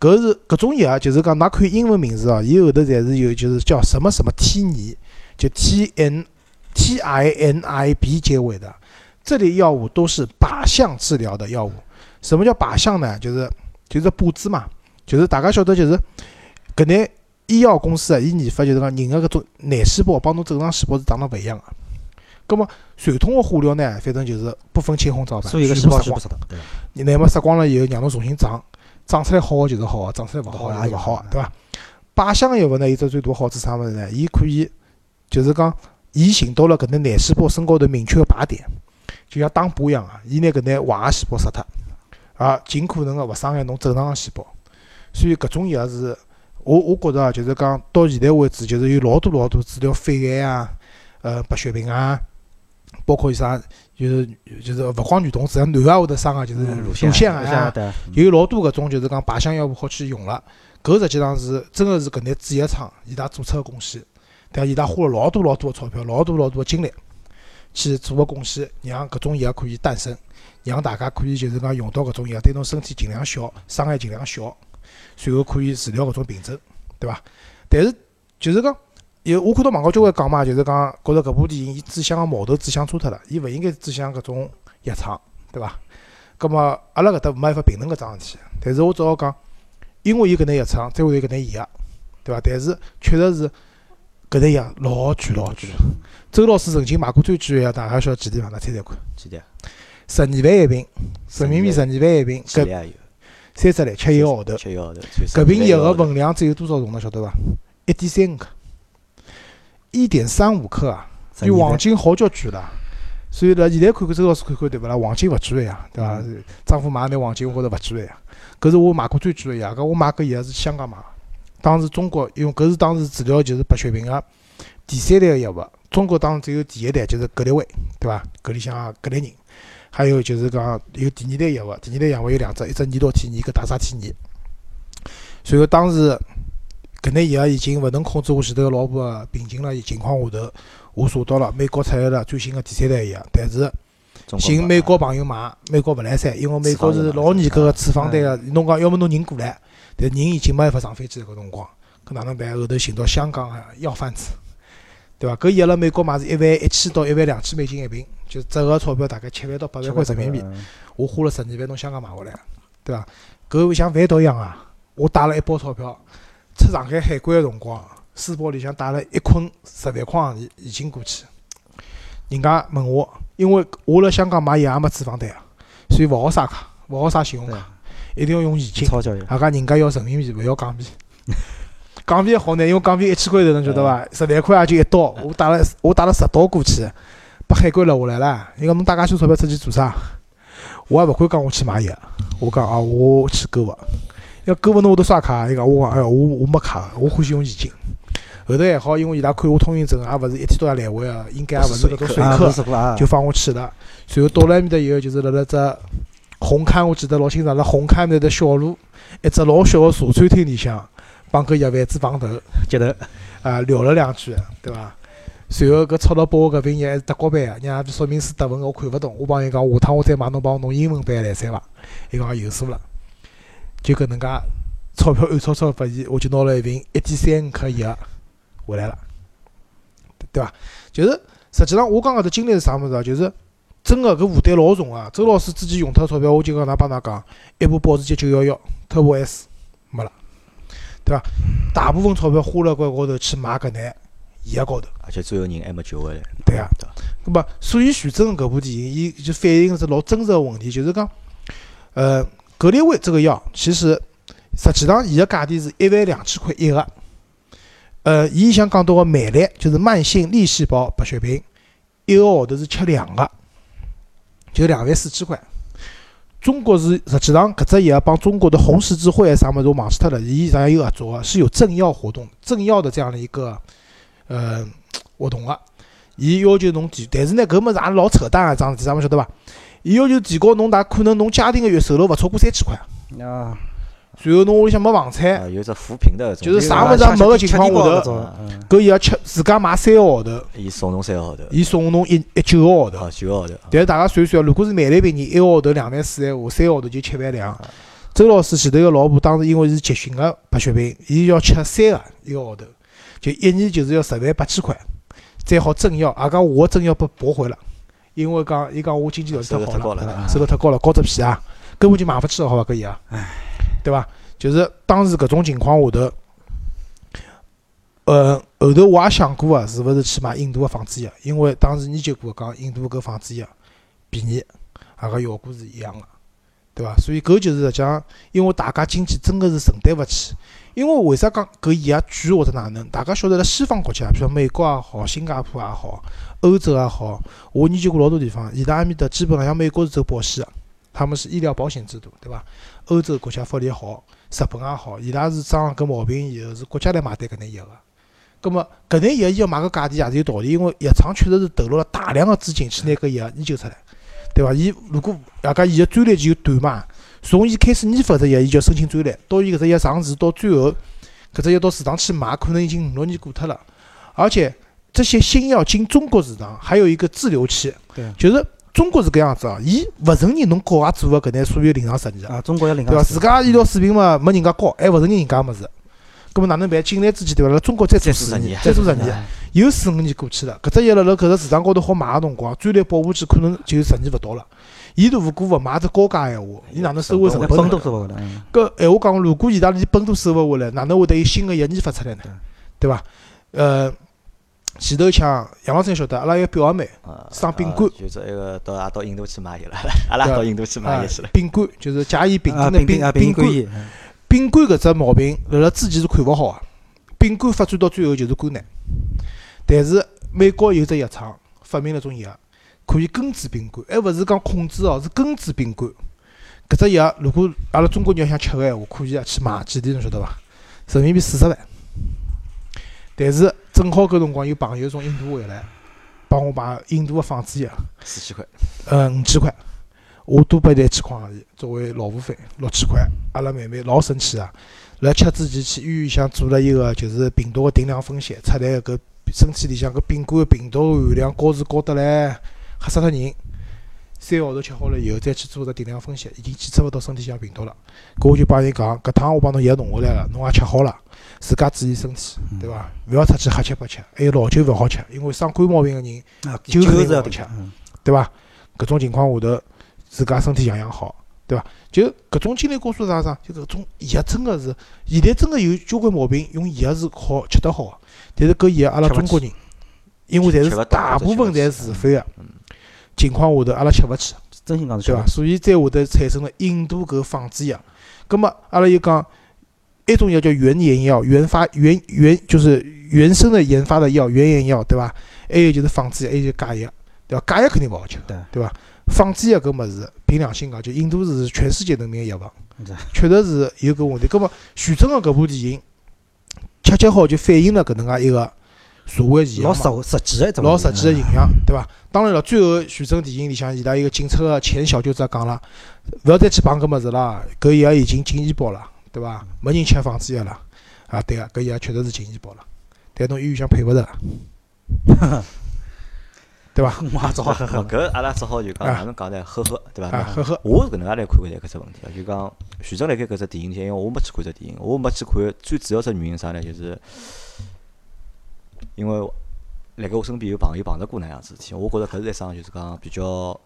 搿是搿种药，就是讲㑚看英文名字哦，伊后头侪是有就是叫什么什么 T 尼，就 T N T I N I B 结尾的。这类药物都是靶向治疗的药物。什么叫靶向呢？就是就是靶子嘛，就是大家晓得就是搿眼医药公司啊，伊研发就是讲人个搿种癌细胞帮侬正常细胞是长得勿一样个。葛末传统个化疗呢，反正就是不分青红皂白，所有个细全部杀光胞全部。杀脱，对伐？你乃末杀光了以后，让侬重新长，长出来好个就是好个，长出来勿好也有个就是勿好个，对伐？靶向药物呢，有只最大好处啥物事呢？伊可以就是讲，伊寻到了搿能癌细胞身高头明确个靶点，就像打靶一样个，伊拿搿眼坏个细胞杀脱，啊，尽可能个勿伤害侬正常个细胞。所以搿种药是，我我觉着啊，就是讲到现在为止，就是有老多老多治疗肺癌啊，呃，白血病啊，包括有啥，就是就是勿光女同志，像男个会得生个，就是乳腺癌啊，对，有老多搿种就是讲靶向药物好去用了，搿实际上是真个是搿眼制药厂伊拉做出个贡献，对伐？伊拉花了老多老多个钞票，老多老多个精力去做个贡献，让搿种药可以诞生，让大家可以就是讲用到搿种药，对侬身体尽量小，伤害尽量小，随后可以治疗搿种病症，对伐？但是就是讲。有我看到网高交关讲嘛，就是讲觉着搿部电影伊指向个矛头指向错脱了，伊勿应该指向搿种药厂，对伐？葛末阿拉搿搭没办法评论搿桩事体，但是我只好讲，因为有搿眼药厂，才会有搿眼药，对伐？但是确实是搿眼药老贵老贵。周老师曾经买过最贵个药，大家晓得几钿伐？㑚猜猜看？几钿十二万一瓶，人民币十二万一瓶，搿三十来，吃一个号头。吃一个号头，搿瓶药个份分量只有多少重呢？晓得伐？一点三五克，一点三五克啊，比黄金好交贵了。所以呢现在看看周老师看看对勿啦？黄金勿贵个呀，对伐？丈夫买眼黄金，我觉着勿贵个呀。搿是我买过最贵个呀，搿我买搿药是香港买个。当时中国因为搿是当时治疗就是白血病个第三代个药物，中国当时只有第一代就是格列卫，对伐？搿里向格列宁，还有就是讲有第二代药物，第二代药物有两只，一只尼洛替尼，一个达沙替尼。随后当时搿眼药已经勿能控制我前头个老婆个病情了情况下头，我查到了美国出来了最新个第三代药，但是寻美国朋友买，美国勿来三，因为美国是老严格个处方单个，侬讲要么侬人过来，但人已经没办法上飞机了搿辰光，搿哪能办？后头寻到香港个药贩子，对伐？搿药辣美国买是一万一千到一万两千美金一瓶，就折合钞票大概七万到八万块人民币。我花了十二万从香港买回来，对伐？搿像贩毒一样啊！我带了一包钞票，出上海海关个辰光，书包里向带了一捆十万块行钿现金过去。人家问我，因为我辣香港买药也没处方单啊，所以勿好刷卡，勿好刷信用卡，一定要用现金。钞交易，阿家人家要人民币，勿要港币。港币好呢，因为港币一千块头，侬晓得伐？十万块也就一刀，我带了我带了十刀过去，拨海关拦下来了。伊讲侬带介许多钞票出去做啥？我也勿敢讲我去买药，我讲啊，我去购物。要购物侬会得刷卡？伊讲我讲哎呀，我我没卡，我欢喜用现金。后头还好，因为伊拉看我通行证也勿是一天到夜来回个，应该也勿是搿种随啊客就放我去了。随后到了埃面搭以后，就是辣辣只红磡，我记得老清爽，辣红磡面搭小路，一只老小个茶餐厅里向，帮搿药贩子碰头，接头啊聊了两句，对伐？随后搿抄了拨我搿瓶药还是德国版个，人家说明书德文我看勿懂，我帮伊讲下趟我再买侬帮我弄英文版来三伐？伊讲有数了，就搿能介钞票暗钞钞发现，我就拿了一瓶一点三五克药回来了，对伐？就是实际上我讲搿只经历是啥物事啊？就是真个搿负担老重啊！周老师之前用脱钞票，我就讲㑚帮㑚讲，一部保时捷九幺幺 Turbo S 没了，对伐？大部分钞票花辣搿高头去买搿眼药高头，而且最后人还没救回来。对啊对伐？咁么，所以徐峥搿部电影，伊就反映了只老真实个问题，就是讲，呃，格列卫这个药其实实际上伊个价钿是一万两千块一个。呃，伊想讲到个慢粒，就是慢性粒细胞白血病，一个号头是吃两个，就两万四千块。中国是实际上搿只药帮中国的红十字会啥物事我忘记脱了，伊实际上有合作个，是有政药活动、政药的这样的一个呃活动个。伊要求侬提，但是呢，搿物事也老扯淡个桩事体，啥物事晓得伐？伊要求提高侬大可能侬家庭个月收入勿超过三千块，啊，随后侬屋里向没房产，啊，有只扶贫的搿种，就是啥物事也没个情况下头搿伊要吃自家买三个号头，伊送侬三个号头，伊送侬一一九个号头。哦，九个号头。但是大家算算，如果是慢来病人，一个号头两万四闲话，三个号头就七万两。周老师前头个老婆当时因为是急性个白血病，伊要吃三个一个号头，就一年就是要十万八千块，再好增药，也讲我个增药被驳回了，因为讲伊讲我经济条件太好了，收入太高了，高只屁啊，根本就买勿起了，好伐？搿药，对伐？就是当时搿种情况下头，呃，后头我也想过啊，是勿是去买印度个仿制药？因为当时研究过讲印度搿仿制药便宜，啊个效果是一样个，对伐？所以搿就是实际上，因为大家经济真个是承担勿起。因为为啥讲搿药贵或者哪能？大家晓得辣西方国家，譬如美国也好，新加坡也好，欧洲也好，我研究过老多地方，伊拉埃面搭基本上像美国是走保险个，他们是医疗保险制度，对伐？欧洲国家福利好，日本也好，伊拉是生了搿毛病以后是国家来买单搿眼药个。葛末搿眼药伊要买个价钿也是有道理，因为药厂确实是投入了大量个资金去拿搿药研究出来，对伐？伊如果大家伊个专利期又短嘛，从伊开始研发只药，伊就要申请专利，到伊搿只药上市，到最后搿只药到市场去卖，可能已经五六年过脱了。而且这些新药进中国市场还有一个滞留期，就是中国是搿样子啊，伊勿承认侬国外做个搿眼所有临床实验。啊，中国要临床对伐？自家医疗水平嘛没人家高，还勿承认人家物事，葛末哪能办？进来之前对伐？辣中国再做再做实验再做实验，又四五年过去了，搿只药辣辣搿个市场高头好卖个辰光，专利保护期可能就十年勿到了。伊如果勿卖只高价闲话，伊哪能收回成那本都收勿回来，嗯搿闲话讲，如果意大利本都收勿回来，哪能会得有新个药研发出来呢？对伐？呃，前头像杨老师晓得，阿拉有个表妹啊，生丙肝啊就是那个到也到印度去买去了，阿拉到印度去买去了。，宾馆就是甲乙丙啊，丁的丙丙啊丙丙肝。肝炎，嗯丙肝搿只毛病，辣辣之前是看勿好个。丙肝发展到最后就是肝癌，但是美国有只药厂发明了种药，可以根治病肝，还勿是讲控制哦，是根治病肝。搿只药如果阿拉中国人要想吃个闲话，可以啊去买几钿侬晓得伐？人民币四十万。但是正好搿辰光有朋友从印度回来，帮我买印度个仿制药，四千块，嗯，五千块，我多拨伊一千块而已，作为劳务费，六千块。阿拉妹妹老生气啊！辣吃之前去医院里向做了一个就是病毒个定量分析，出来搿身体里向搿丙肝个病毒含量高是高得来吓死脱人。三个号头吃好了以后，再去做个定量分析，已经检测勿到身体里向病毒了。搿我就帮伊讲，搿趟我帮侬药弄下来了，侬也吃好了，自家注意身体，对伐？勿要出去瞎吃八吃，还有老酒勿好吃，因为生肝毛病个人啊，酒肯定勿好吃嗯对伐？搿种情况下头，自家身体养养好，对伐？就搿种经历告诉啥啥？就搿种药真个是，现在真个有交关毛病用药是好吃得好个，但是搿药阿拉中国人，因为侪是大部分侪是自费个情况下头，阿拉吃勿起，真心讲是对伐？所以再下头产生了印度搿仿制药。葛末阿拉又讲，一种药叫原研药，原发原原就是原生的研发的药，原研药，对伐？还有就是仿制药，还有就是假药，对伐？假药肯定勿好吃，对对伐？仿制药搿物事，凭良心讲，就印度是全世界闻名个药房，确实是有搿问题。葛末徐峥个搿部电影，恰恰好就反映了搿能介一个社会现象。老实实际个一种老实际个形象，对伐？当然了，最后徐峥电影里向伊拉一个警察个前小舅子也讲了，勿要再去碰搿物事了，搿也已经进医保了，对伐？没人吃仿制药了，啊，对个，搿也确实是进医保了，但侬医院向配勿着，对伐？我也只好呵呵。搿阿拉只好就讲啊哪能讲呢？呵呵，对伐？啊，呵呵，我是搿能介来看待搿只问题啊，就讲徐峥辣盖搿只电影里向，因为我没去看只电影，我没去看，最主要只原因啥呢？就是因为辣盖我身边有朋友碰着过那样子事体，我觉着搿是一桩就是讲比较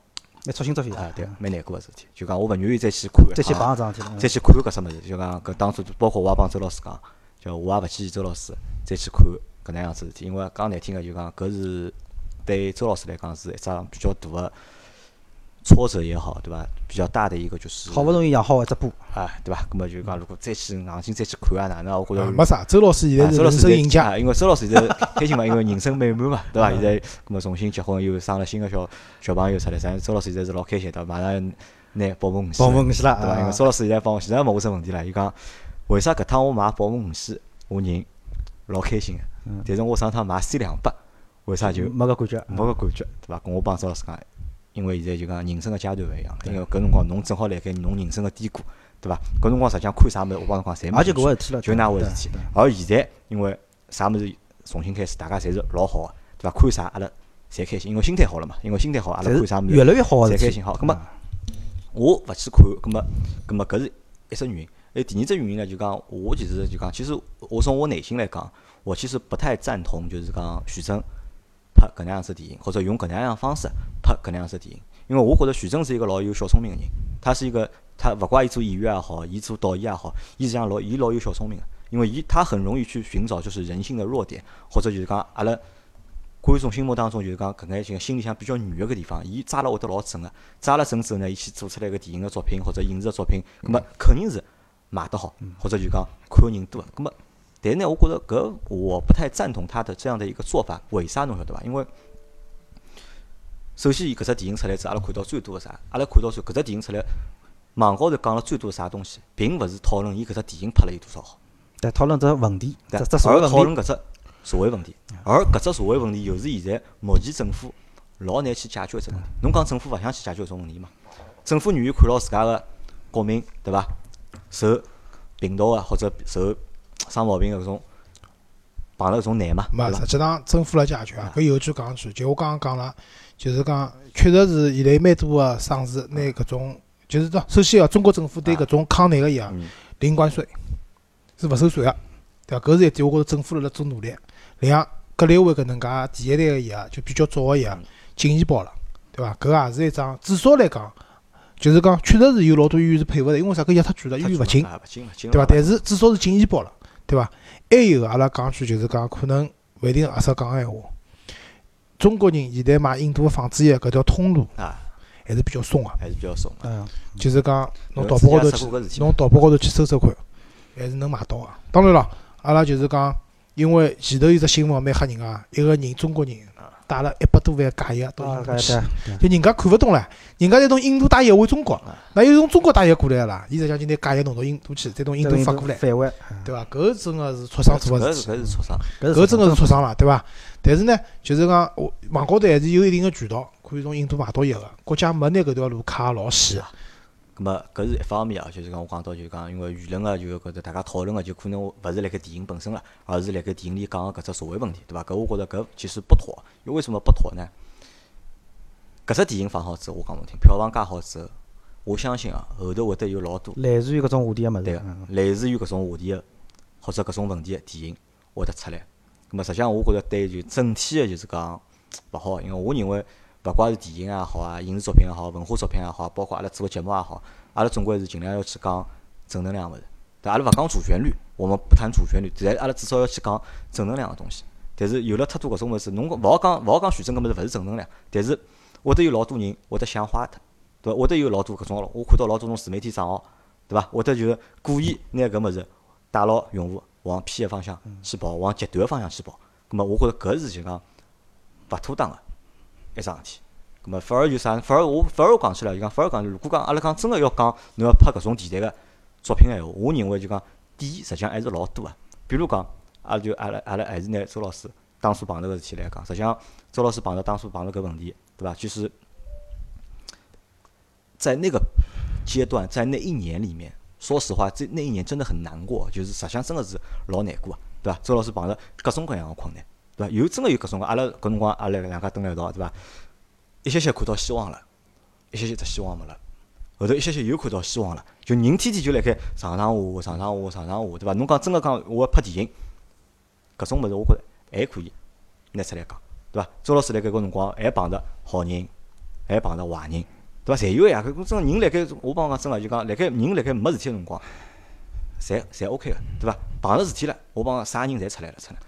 蛮操心作肺啊，对嗯，蛮难过个事体。就讲我勿愿意再去看，再去啊碰搿桩事体再去看搿只物事，就讲搿当初包括我也帮周老师讲，就我也勿建议周老师再去看搿能样子事体，因为讲难听个就讲搿是对周老师来讲是一桩比较大个挫折也好，对伐？比较大的一个就是好勿容易养好一只波，啊，对伐？葛末就讲如果再去硬劲再去看啊哪能啊，我觉着啊没啥，周老师现在啊，是人生赢家，啊，因为周老师现在 开心嘛，因为人生美满嘛，对伐？现在葛么重新结婚又生了新个小小朋友出来，咱周老师现在是老开心的，马上要拿宝马五系了，宝马五系了对伐？因为啊周老师现在帮我现在问我只问题了，伊讲为啥搿趟我买宝马五系，我人老开心个，嗯但是我上趟买 C 两百，为啥就没搿感觉。没搿感觉，对伐？跟我帮周老师讲，因为现在就讲人生个阶段勿一样了，因为搿辰光侬正好辣盖侬人生个低谷，对伐？搿辰光实际上看啥物事，我帮侬讲，侪没也就搿回事体了，就那回事体对。而现在因为啥物事重新开始，大家侪是老好个，对伐？看啥阿拉侪开心，因为心态好了嘛。因为心态好，阿拉对看啥物事越来越好侪开心。好，葛末嗯我勿去看，葛末葛末搿是一只原因。还有第二只原因呢，就讲我其实就讲，其实我从我内心来讲，我其实不太赞同，就是讲徐峥拍搿能样子电影，或者用搿能样方式拍搿能样子电影。因为我觉得徐峥是一个老有小聪明个人，他是一个他勿怪伊做演员也好，伊做导演也好，伊实际上老伊老有小聪明个，因为伊他很容易去寻找就是人性的弱点，或者就是讲阿拉观众心目当中就是讲搿眼就心里向比较软个地方，伊抓了会得老准个，抓了准之后呢，伊去做出来个电影个作品或者影视个作品，葛末肯定是卖得好，或者就讲看个人多个。葛末，但是呢，我觉着搿我不太赞同他的这样的一个做法，为啥侬晓得伐？因为首先，伊搿只电影出来之后，阿拉看到最多个啥？阿拉看到最搿只电影出来，网高头讲了最多个啥东西，并勿是讨论伊搿只电影拍了有多少好。对，讨论只问题，而讨论搿只社会问题，而搿只社会问题又是现在目前政府老难去解决一只问题。侬讲政府勿想去解决搿种问题嘛？政府愿意看牢自家个国民，对伐？受病毒个或者受生毛病个搿种碰着搿种难嘛，没，实？际上政府辣解决啊，搿有句讲句，就我刚刚讲了，就是讲确实是现在蛮多个省市拿搿种，就是说首先哦，中国政府对搿种抗难个药嗯零关税是勿收税个，对伐？搿是一点，我觉着政府辣辣做努力。另外，格列卫搿能介第一代个药，就比较早个药嗯，进医保了，对伐？搿也是一桩，至少来讲，就是讲确实是有老多医院是配勿的，因为啥？搿药太贵了，医院勿进，对伐？但是至少是进医保了，对伐？还有阿拉讲句就是讲，可能勿一定合适讲个闲话。中国人现在买印度个仿制药搿条通路啊，还是比较松个，还是比较松个。嗯，就是讲侬淘宝高头去侬淘宝高头去搜搜看，还是能买到个。当然了，阿拉就是讲，因为前头有只新闻蛮吓人个，一个人中国人带了一百多万假药到啊，印度去，就人家看勿懂了，人家在从印度带药回中国啊，那又从中国带药过来个啦，伊实际上就拿假药弄到印度去，再从印度发过来。返回，对伐？搿真个是畜生做搿是个事体，搿是挫伤。搿搿真个是畜生了，对伐？但是呢，就是讲我网高头还是有一定个渠道可以从印度买到药个，国家没拿搿条路卡老死个。咁么搿是一方面啊，就是讲我讲到就是讲，因为舆论个就搿只大家讨论个就可能勿是辣盖电影本身了，而是辣盖电影里讲个搿只社会问题，对伐？搿我觉着搿其实不妥，因为为什么不妥呢？搿只电影放好之后，我讲侬听，票房加好之后，我相信啊，后头会得有老多类似于搿种话题个物对个事，嗯，类似于搿种话题个或者搿种问题个电影会得出来。咁么实际上我觉着对就整体个就是讲勿好，因为我认为勿怪是电影也好啊，影视作品也好，文化作品也好，包括阿拉做个节目也好，阿拉总归是尽量要去讲正能量物事。对，阿拉勿讲主旋律，我们不谈主旋律，但阿拉至少要去讲正能量个东西。但是有了太多搿种物事，侬勿好讲勿好讲徐峥搿物事勿是正能量，但是会得有老多人会得想坏脱，对伐？会得有老多搿种，我看到老多种自媒体账号，对伐？会得就是故意拿搿物事带牢用户往偏个方向去跑，往极端个方向去跑。葛末我觉着搿是就讲勿妥当个一桩事体。葛末反而就啥？反而我反而讲起来就讲，反而讲，如果讲阿拉讲真个要讲，侬要拍搿种题材个作品个闲话，我认为就讲点实际上还是老多个。比如讲，阿拉就阿拉阿拉还是拿周老师当初碰到个事体来讲，实际上周老师碰到当初碰到搿问题，对伐？就是在那个阶段，在那一年里面，说实话，这那一年真的很难过，就是实际上真的是老难过，对伐？周老师碰着各种各样个困难，对伐？有真个有各种各，阿拉搿辰光阿拉两家蹲辣一道，对伐？一歇歇看到希望了，一歇歇只希望没了，后头一歇歇又看到希望了，就人天天就辣盖上上下下、上上下下、上上下下，对伐？侬讲真个讲，我要拍电影，搿种物事我觉着还可以拿出来讲，对伐？周老师辣盖搿辰光还碰着好人，还碰着坏人，对伐？侪有呀。搿种人辣盖，我帮侬讲真个，就讲辣盖人辣盖没事体个辰光，侪侪 OK 个，对伐？碰着事体了，我帮啥人侪出来了，出来，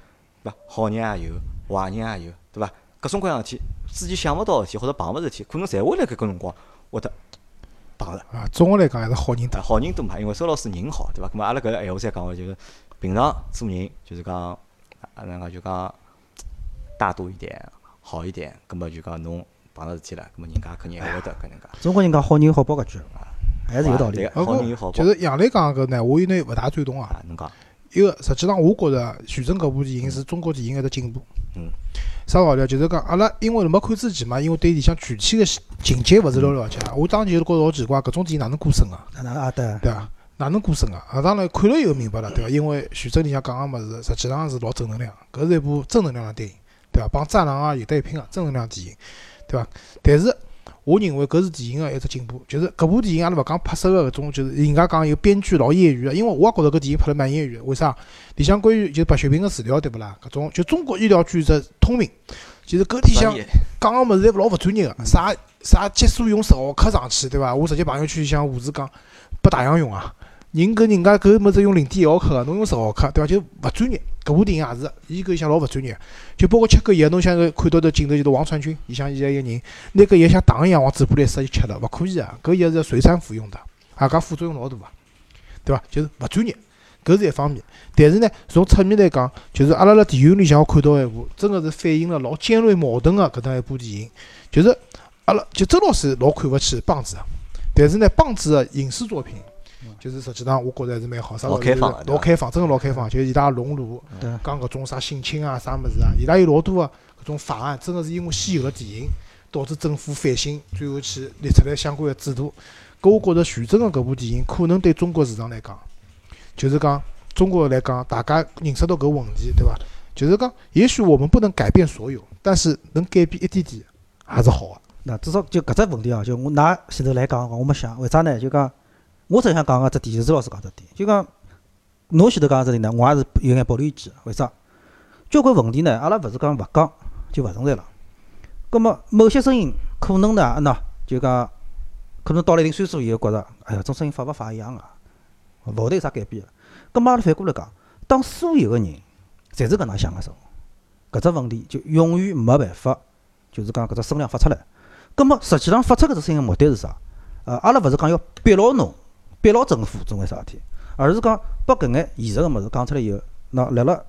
对伐？好人也有，坏人也有，对伐？各种各样事体，之前想勿到个事体或者碰勿着事体，可能侪会辣盖搿辰光会得碰着。啊，总个来讲还是好人多啊，。好人多嘛，因为周老师人好，对伐？咁么阿拉搿个闲话再讲回，就是平常做人就是讲，啊，哪能讲就讲大度一点，好一点，咁么就讲侬碰着事体了，咁么人家肯定还会得搿能介。中国人讲好人有好报搿句，还是有道理。好人有好报就是杨磊讲搿呢，我有眼勿大赞同啊。啊，侬讲，一个实际上，我觉着徐峥搿部电影是中国电影一个进步。嗯。啥道理啊？就是讲，阿拉因为没看之前嘛，因为对里向具体的情节勿是老了解，我当时就觉着老奇怪，搿种电影哪能过审啊？哪能啊对，对伐？哪能过审啊？啊，当然看了以后明白了，对伐？因为徐峥里向讲个物事，实际上是老正能量，搿是一部正能量个电影，对伐？帮《战狼》啊有得一拼个正能量电影，对伐？但是我认为搿是电影个一只进步，就是搿部电影阿拉勿讲拍摄个搿种，就是人家讲有编剧老业余个，因为我也觉着搿电影拍了蛮业余个，为啥？里向关于就白血病个治疗，对勿啦？搿种就中国医疗剧只通病，其实搿里向讲个物事侪老勿专业个，啥啥激素用十毫克上去，对伐？我直接朋友圈里向护士讲拨大象用啊，人搿人家搿物事用零点一毫克个，侬用十毫克，对伐？就勿专业。搿部电影也是，伊搿里向老勿专业，就包括吃搿药，侬像搿看到的镜头就是王传君，里向现在一个人拿搿药像糖一样往嘴巴里塞就吃了，勿可以啊！搿药是要随餐服用的，啊，搿副作用老大啊，对伐？就是勿专业，搿是一方面。但是呢，从侧面来讲，就是阿拉辣电影里向我看到一部，真个是反映了老尖锐矛盾个搿能一部电影，就是阿拉就周老师老看勿起棒子，但是呢，棒子个影视作品，就是实际上我觉着还是蛮好，啥老开放老开放，真个老开放，就是伊拉熔炉讲搿种啥性侵啊、啥物事啊，伊拉有老多个搿种法案，真个是因为先有了电影，导致政府反省，最后去立出来相关个制度。搿我觉着徐峥个搿部电影可能对中国市场来讲，就是讲中国来讲，大家认识到搿问题，对伐？就是讲，也许我们不能改变所有，但是能改变一点点，还是好个。那至少就搿只问题啊，就我㑚前头来讲，我没想，为啥呢？就讲我只想讲个只点，就是老师讲只点，就讲侬前头讲个只点呢，我也是有眼保留意见。为啥？交关问题呢，阿拉勿是讲勿讲就勿存在了。葛末某些声音可能呢，喏，就讲可能到了一定岁数以后，觉着，哎呀，种声音发勿发一样个，勿会得有啥改变个。葛末阿拉反过来讲，当所有个人侪是搿能想个时候，搿只问题就永远没办法，就是讲搿只声量发出来。葛末实际上发出搿只声音个目的是啥？呃，阿拉勿是讲要逼牢侬、逼牢政府做眼啥事体，而是讲把搿眼现实个物事讲出来以后，那辣辣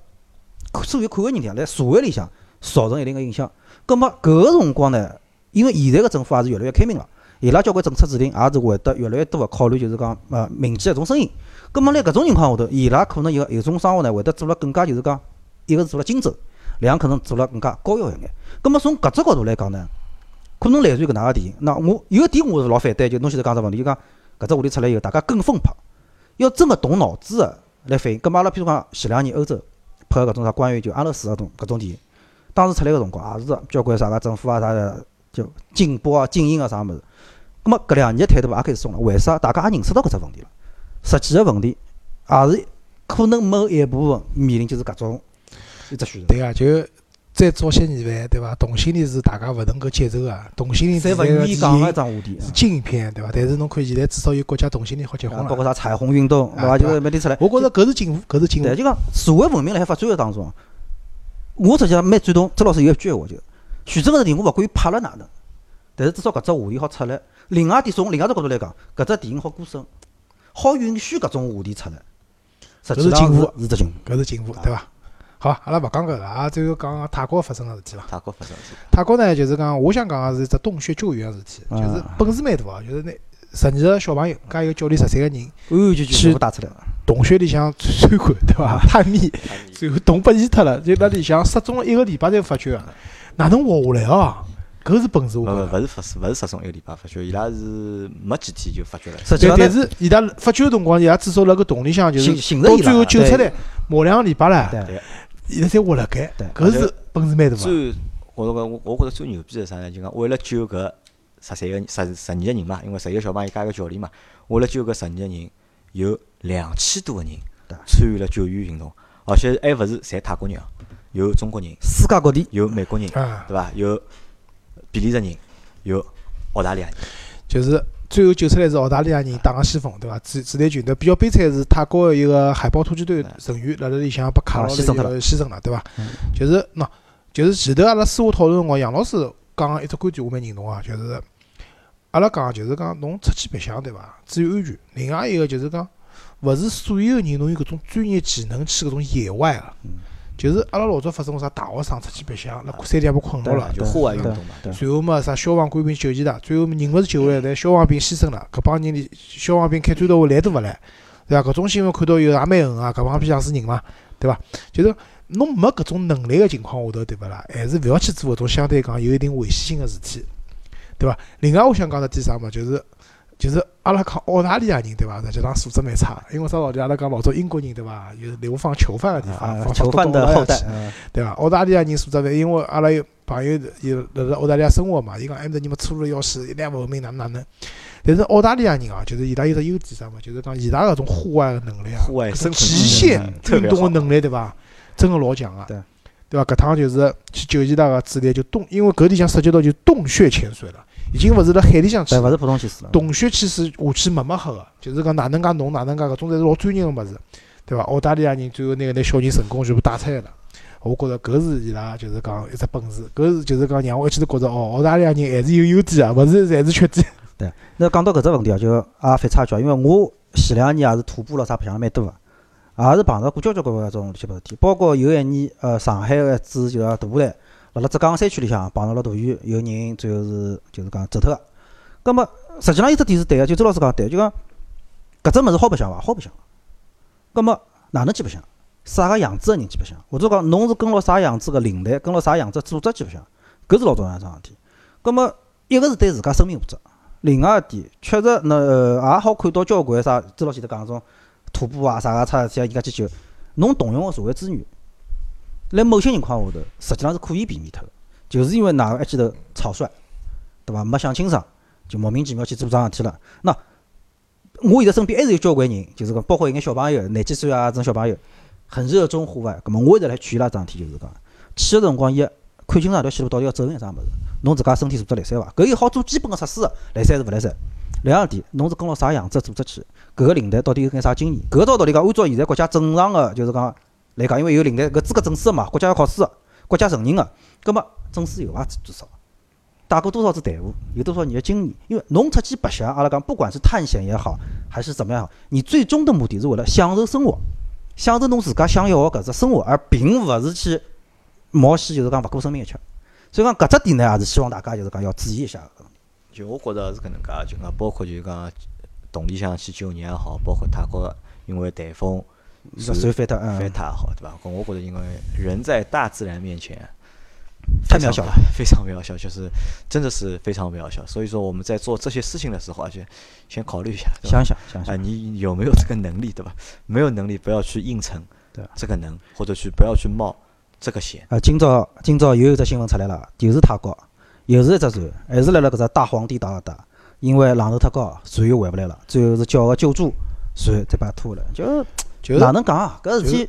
所有看个人里向，辣社会里向造成一定个影响。葛末搿个辰光呢，因为现在个政府也是越来越开明了，伊拉交关政策制定也是会得越来越多个考虑，就是讲呃民间一种声音。葛末辣搿种情况下头，伊拉可能有有种生活呢，会得做了更加就是讲，一个是做了精致，两可能做了更加高效一眼。葛末从搿只角度来讲呢，可能来自于搿能介电影。那我有一点我是老反对，就侬现在讲只问题，就讲搿只话题出来以后，大家跟风拍，要真个动脑子个来反映。葛末阿拉譬如讲前两年欧洲拍个搿种啥关于就安乐死个种搿种电影，当时出来个辰光也是交关啥个政府啊啥个就禁播啊禁映啊啥物事。葛末搿两年态度也开始松了，为啥？大家也认识到搿只问题了。实际个问题也是可能某一部分面临就是搿种一只选择。对个、就再早些年份，对伐？同性恋是大家勿能够接受个，同性恋愿意讲个话题。是禁片，对伐？但是侬看现在至少有国家同性恋好结婚啊包。括啥彩虹运动，对伐？就是每天出来。我觉着搿是进步，搿是进步对，。就讲社会文明辣海发展个当中，我实际上蛮赞同周老师有一句闲话，就徐峥搿只电影我勿管伊拍了哪能，但是至少搿只话题好出来。另外一点，从另外只角度来讲，搿只电影好过审，好允许搿种话题出来，实际上是进步是是只进步。搿是进步，对伐？好，阿拉勿讲搿个啊，最后讲讲泰国发生个事体伐？泰国发生事体，泰国呢，就是讲，我想讲个是一只洞穴救援个事体，啊就是本事蛮大个，就是那十二个小朋友加一个教练十三个人，完完全全全部打出来了。洞穴里向参观，对伐？探秘，最后洞被淹脱了，就辣里向失踪了一个礼拜才发觉个，哪能活下来啊？搿是本事，勿勿我觉着。勿是发勿是失踪一个礼拜发觉，伊拉是没几天就发觉了。但实际上但，是伊拉发觉个辰光，伊拉至少辣搿洞里向就是到最后救出来，磨两个礼拜了，对伊拉才活辣盖对，搿是本事蛮大个。最我觉着我我觉着最牛逼的是啥呢？就讲为了救搿十三个十十二个人嘛，因为十一个小朋友加一个教练嘛，为了救搿十二个人，有两千多个人参与了救援行动，而且还勿是侪泰国人啊，有中国人，世界各地有美国人，啊，对伐？有比利时人，有澳大利亚人，就是最后救出来是澳大利亚人打个先锋，对伐？子子弹军，对比较悲惨是泰国个一个海豹突击队成员辣辣里向被卡牢了，啊牺牲脱了牺牲了，对伐嗯？就是喏，就是前头阿拉私下讨论辰光，杨老师讲个一只观点，我蛮认同啊，就是阿拉讲就是讲侬出去白相，对伐？注意安全。另外一个就是讲，勿是所有人侬有搿种专业技能去搿种野外个。嗯就是阿拉老早发生过啥大学生出去白相，那山里向被困牢了，就户外运动随后嘛，啥消防官兵救济他，最后人勿是救回来，但消防兵牺牲了。搿帮人里消防兵开战斗会来都勿来，对伐？搿种新闻看到以后也蛮恨啊，搿帮逼像是人嘛，对伐？就是侬没搿种能力个情况下头，对勿啦？还是勿要去做搿种相对讲有一定危险性个事体，对伐？另外，我想讲的点啥嘛，就是就是阿拉讲澳大利亚人，对伐？实际上素质蛮差，因为啥道理？阿拉讲老早英国人，对伐？有流放囚犯个地方，囚犯的后代，嗯对伐？澳大利亚人素质蛮，因为阿拉有朋友有辣辣澳大利亚生活嘛，伊讲埃面搭人嘛粗鲁要死，一点文明，哪能哪能。但是澳大利亚人啊，就是伊拉有只优点啥嘛，就是讲伊拉搿种户外个能力啊，户外生极限运动个能力，对伐？真个老强个。对对伐？搿趟就是去救济他个主力就洞，因为搿里向涉及到就洞穴潜水了，已经勿是辣海里向去勿是普通去水了。洞穴去水下去默默黑个，就是讲哪能介弄哪能介，搿种侪是老专业个物事，对伐？澳大利亚人最后拿搿眼小人成功全部带出来了。我觉着搿是伊拉就是讲一只本事，搿是就是讲让我一记头觉着哦，澳大利亚人还是有优点啊，勿是侪是缺点。对那讲到搿只问题啊，就也反插一句啊，因为我前两年也是徒步咯啥白相了蛮多个，也是碰到过交交关关搿种乱七八糟事体，包括有一年呃上海个一次就要大下来，辣辣浙江山区里向碰到了大雨，有人最后是就是讲走脱个。葛末实际上有只点是对个，就周老师讲对，就讲搿只物事好白相伐？好白相。葛末哪能去白相？啥个样子个人去白相？或者讲侬是跟牢啥样子个领队，跟牢啥样子组织去白相？搿是老重要一桩事体。葛末一个是对自家生命负责。另外一点，确实，那呃也好看到交关啥，周老师头讲种徒步啊啥个出事体啊，伊家去救，侬动用个社会资源，辣某些情况下头，实际上是可以避免脱个，就是因为哪一记头草率，对伐？没想清爽，就莫名其妙去做桩事体了。那我现在身边还是有交关人，就是讲，包括一眼小朋友，廿几岁啊，这种小朋友，很热衷户外。葛末我一直来劝伊拉桩事体，就是讲，去个辰光，一看清爽条线路到底要走眼啥物事，侬自家身体素质来三伐？搿有好做基本个测试，来三是勿来三？两样点，侬是跟牢啥样子组织去？搿个领队到底有眼啥经验？搿照道理讲，按照现在国家正常个，就是讲来讲，因为有领队搿资格证书个嘛，国家要考试个，国家承认个，葛末证书有伐？至少带过多少次队伍，有多少年的经验？因为侬出去白相，阿拉讲不管是探险也好，还是怎么样好，你最终的目的是为了享受生活，享受侬自家想要个搿只生活，而并勿是去冒险，就是讲勿顾生命一切。所以讲搿只点呢，也是希望大家就是讲要注意一下个。就我觉着是搿能介，就讲包括就是讲洞里向去救人也好，包括泰国因为台风搿算翻脱，嗯翻，塌也好，对伐？搿我觉着因为人在大自然面前太渺小了，非常渺小，就是真的是非常渺小。所以说我们在做这些事情的时候，而且先考虑一下，想想想啊，想，你有没有这个能力，对吧？没有能力，不要去硬撑对这个能，或者去不要去冒这个险。啊，今朝今朝又有只新闻出来了，就是泰国，又是一只船，还是辣辣搿只大荒地打打，因为浪头太高，船又回勿来了，最后是叫个救助船再把它拖了，就就是哪能讲啊？搿事体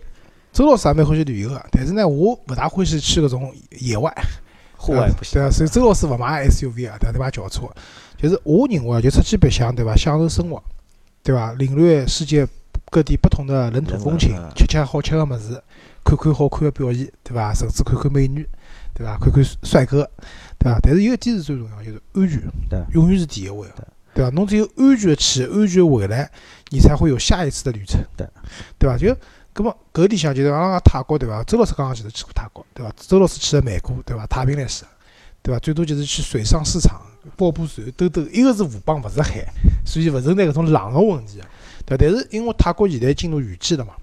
周老师也蛮欢喜旅游个，但是呢，我勿大欢喜去搿种野外。户外不行对，啊，所以周老师勿买 SUV 啊，对伐？对伐？轿车，就是我认为啊，就出去白相，对伐？享受生活，对伐？领略世界各地不同的人土风情吃吃好吃个物事，看看好看个表演，对伐？甚至看看美女，对伐？看看帅哥，对伐？但是有一点是最重要，就是安全，对永远是第一位对伐？侬只有安全地去，安全地回来，你才会有下一次的旅程，对，对伐？就。搿么搿里向就是阿拉讲泰国对伐？周老师刚刚前头去过泰国对伐？周老师去了曼谷对伐？太平来是，对伐？最多就是去水上市场包部船兜兜，一个是河浜勿是海，所以勿存在搿种浪个问题，对伐？但是因为泰国现在进入雨季了嘛，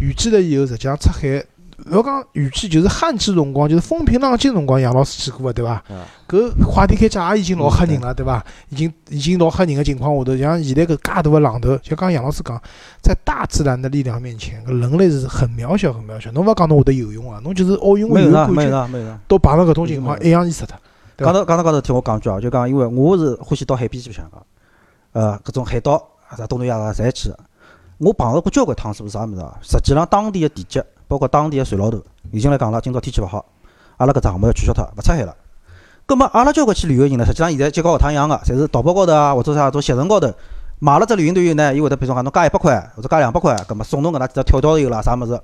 雨季了以后，实际上出海，勿要讲雨季，就是旱季辰光，就是风平浪静辰光，杨老师去过个对伐？啊，搿快递开价也已经老吓人了，对伐？已经已经老吓人个情况下头，像现在搿介大个浪头，就讲杨老师讲，在大自然的力量面前，搿人类是很渺小很渺小。侬勿要讲侬会得游泳啊，侬就是奥运会游冠军，没有啦，没有啦。到碰到搿种情况，一样淹死脱。讲到讲到高头，听我讲句啊，就讲因为我是欢喜到海边去白相个，呃，搿种海岛啊，啥东南亚啊，侪去个。我碰到过交关趟是勿是啥物事啊？实际上当地个地接，包括当地个船老头，已经来讲了，今朝天气勿好，阿拉搿只项目要取消脱，勿出海了。葛末阿拉交关去旅游人呢，实际上现在就跟学堂一样个，侪是淘宝高头啊，或者啥种携程高头买了只旅行团以后呢，伊会得比如说讲侬加一百块或者加两百块，葛末送侬搿能几只跳跳游啦啥物事。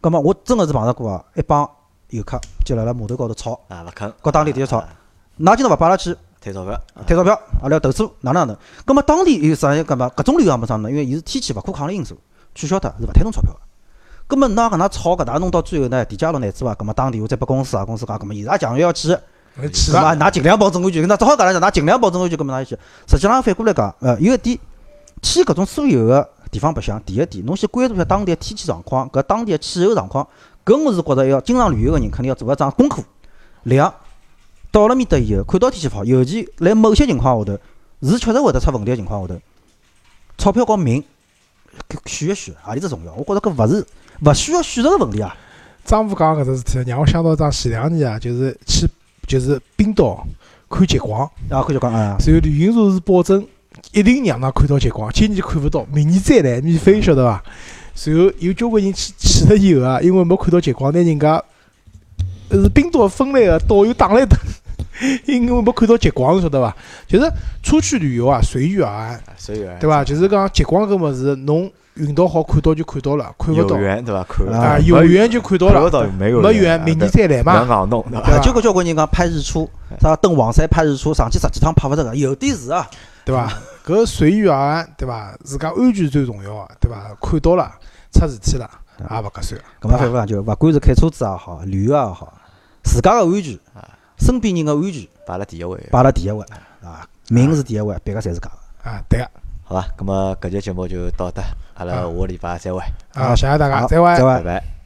葛末我真个是碰着过啊，一帮游客就辣辣码头高头吵，啊，勿肯，和当地直接吵啊，㑚今朝勿摆阿拉去退钞票，退钞票，阿拉要投诉哪能哪能。葛末当地有啥搿么搿种旅游项目啥呢？因为伊是天气勿可抗力因素，取消脱是勿退侬钞票个。葛末㑚搿能吵搿能弄到最后呢，地价落难做啊，葛末打电话再拨公司啊，公司讲，葛末伊拉强烈要去。去是伐？了，㑚尽量保证安全，那只好搿能讲，㑚尽量保证安全，搿么㑚就去。实际上反过来讲，呃，有一点，去搿种所有个地方白相，第一点，侬先关注一下当地个天气状况，搿当地个气候状况，搿我是觉着要经常旅游个人肯定要做一桩功课。两，到了面搭以后，看到天气勿好，尤其辣某些情况下头，是确实会得出问题个情况下头，钞票和命选一选，何里只重要？我觉着搿勿是勿需要选择个问题啊。张武讲搿只事体，让我想到桩前两年啊，就是去就是冰岛看极光，啊，看极光啊，然后旅行社是保证一定让㑚看到极光，今年看勿到，明年再来免费，晓得伐？然后有交关人去去了以后啊，因为没看到极光，拿人家是冰岛分来个导游打了一顿，因为没看到极光，晓得伐？就是出去旅游啊，随遇而安，随遇而安对伐？就是讲极光搿物事，侬运道好看到就看到了，看勿有到缘对伐？看啊啊，有缘就看到了，看勿到没有没缘缘，明年啊再来嘛不。要硬弄对伐？对吧啊，就搿交关人讲拍日出，啥登黄山拍日出，上去十几趟拍勿着个，有点是啊。对伐？搿随遇而安，对伐？自家安全最重要个，对伐？看到了，出事体了，也勿合算。搿么反复讲就，勿管是开车子也好，旅游也好，自家个安全，身边人个安全摆辣第一位。摆辣第一位啊，命是第一位，别个侪是假个。啊，对个。好吧，咁么搿节节目就到这，阿拉下个礼拜再会，啊，谢谢大家，再会。再会拜。拜。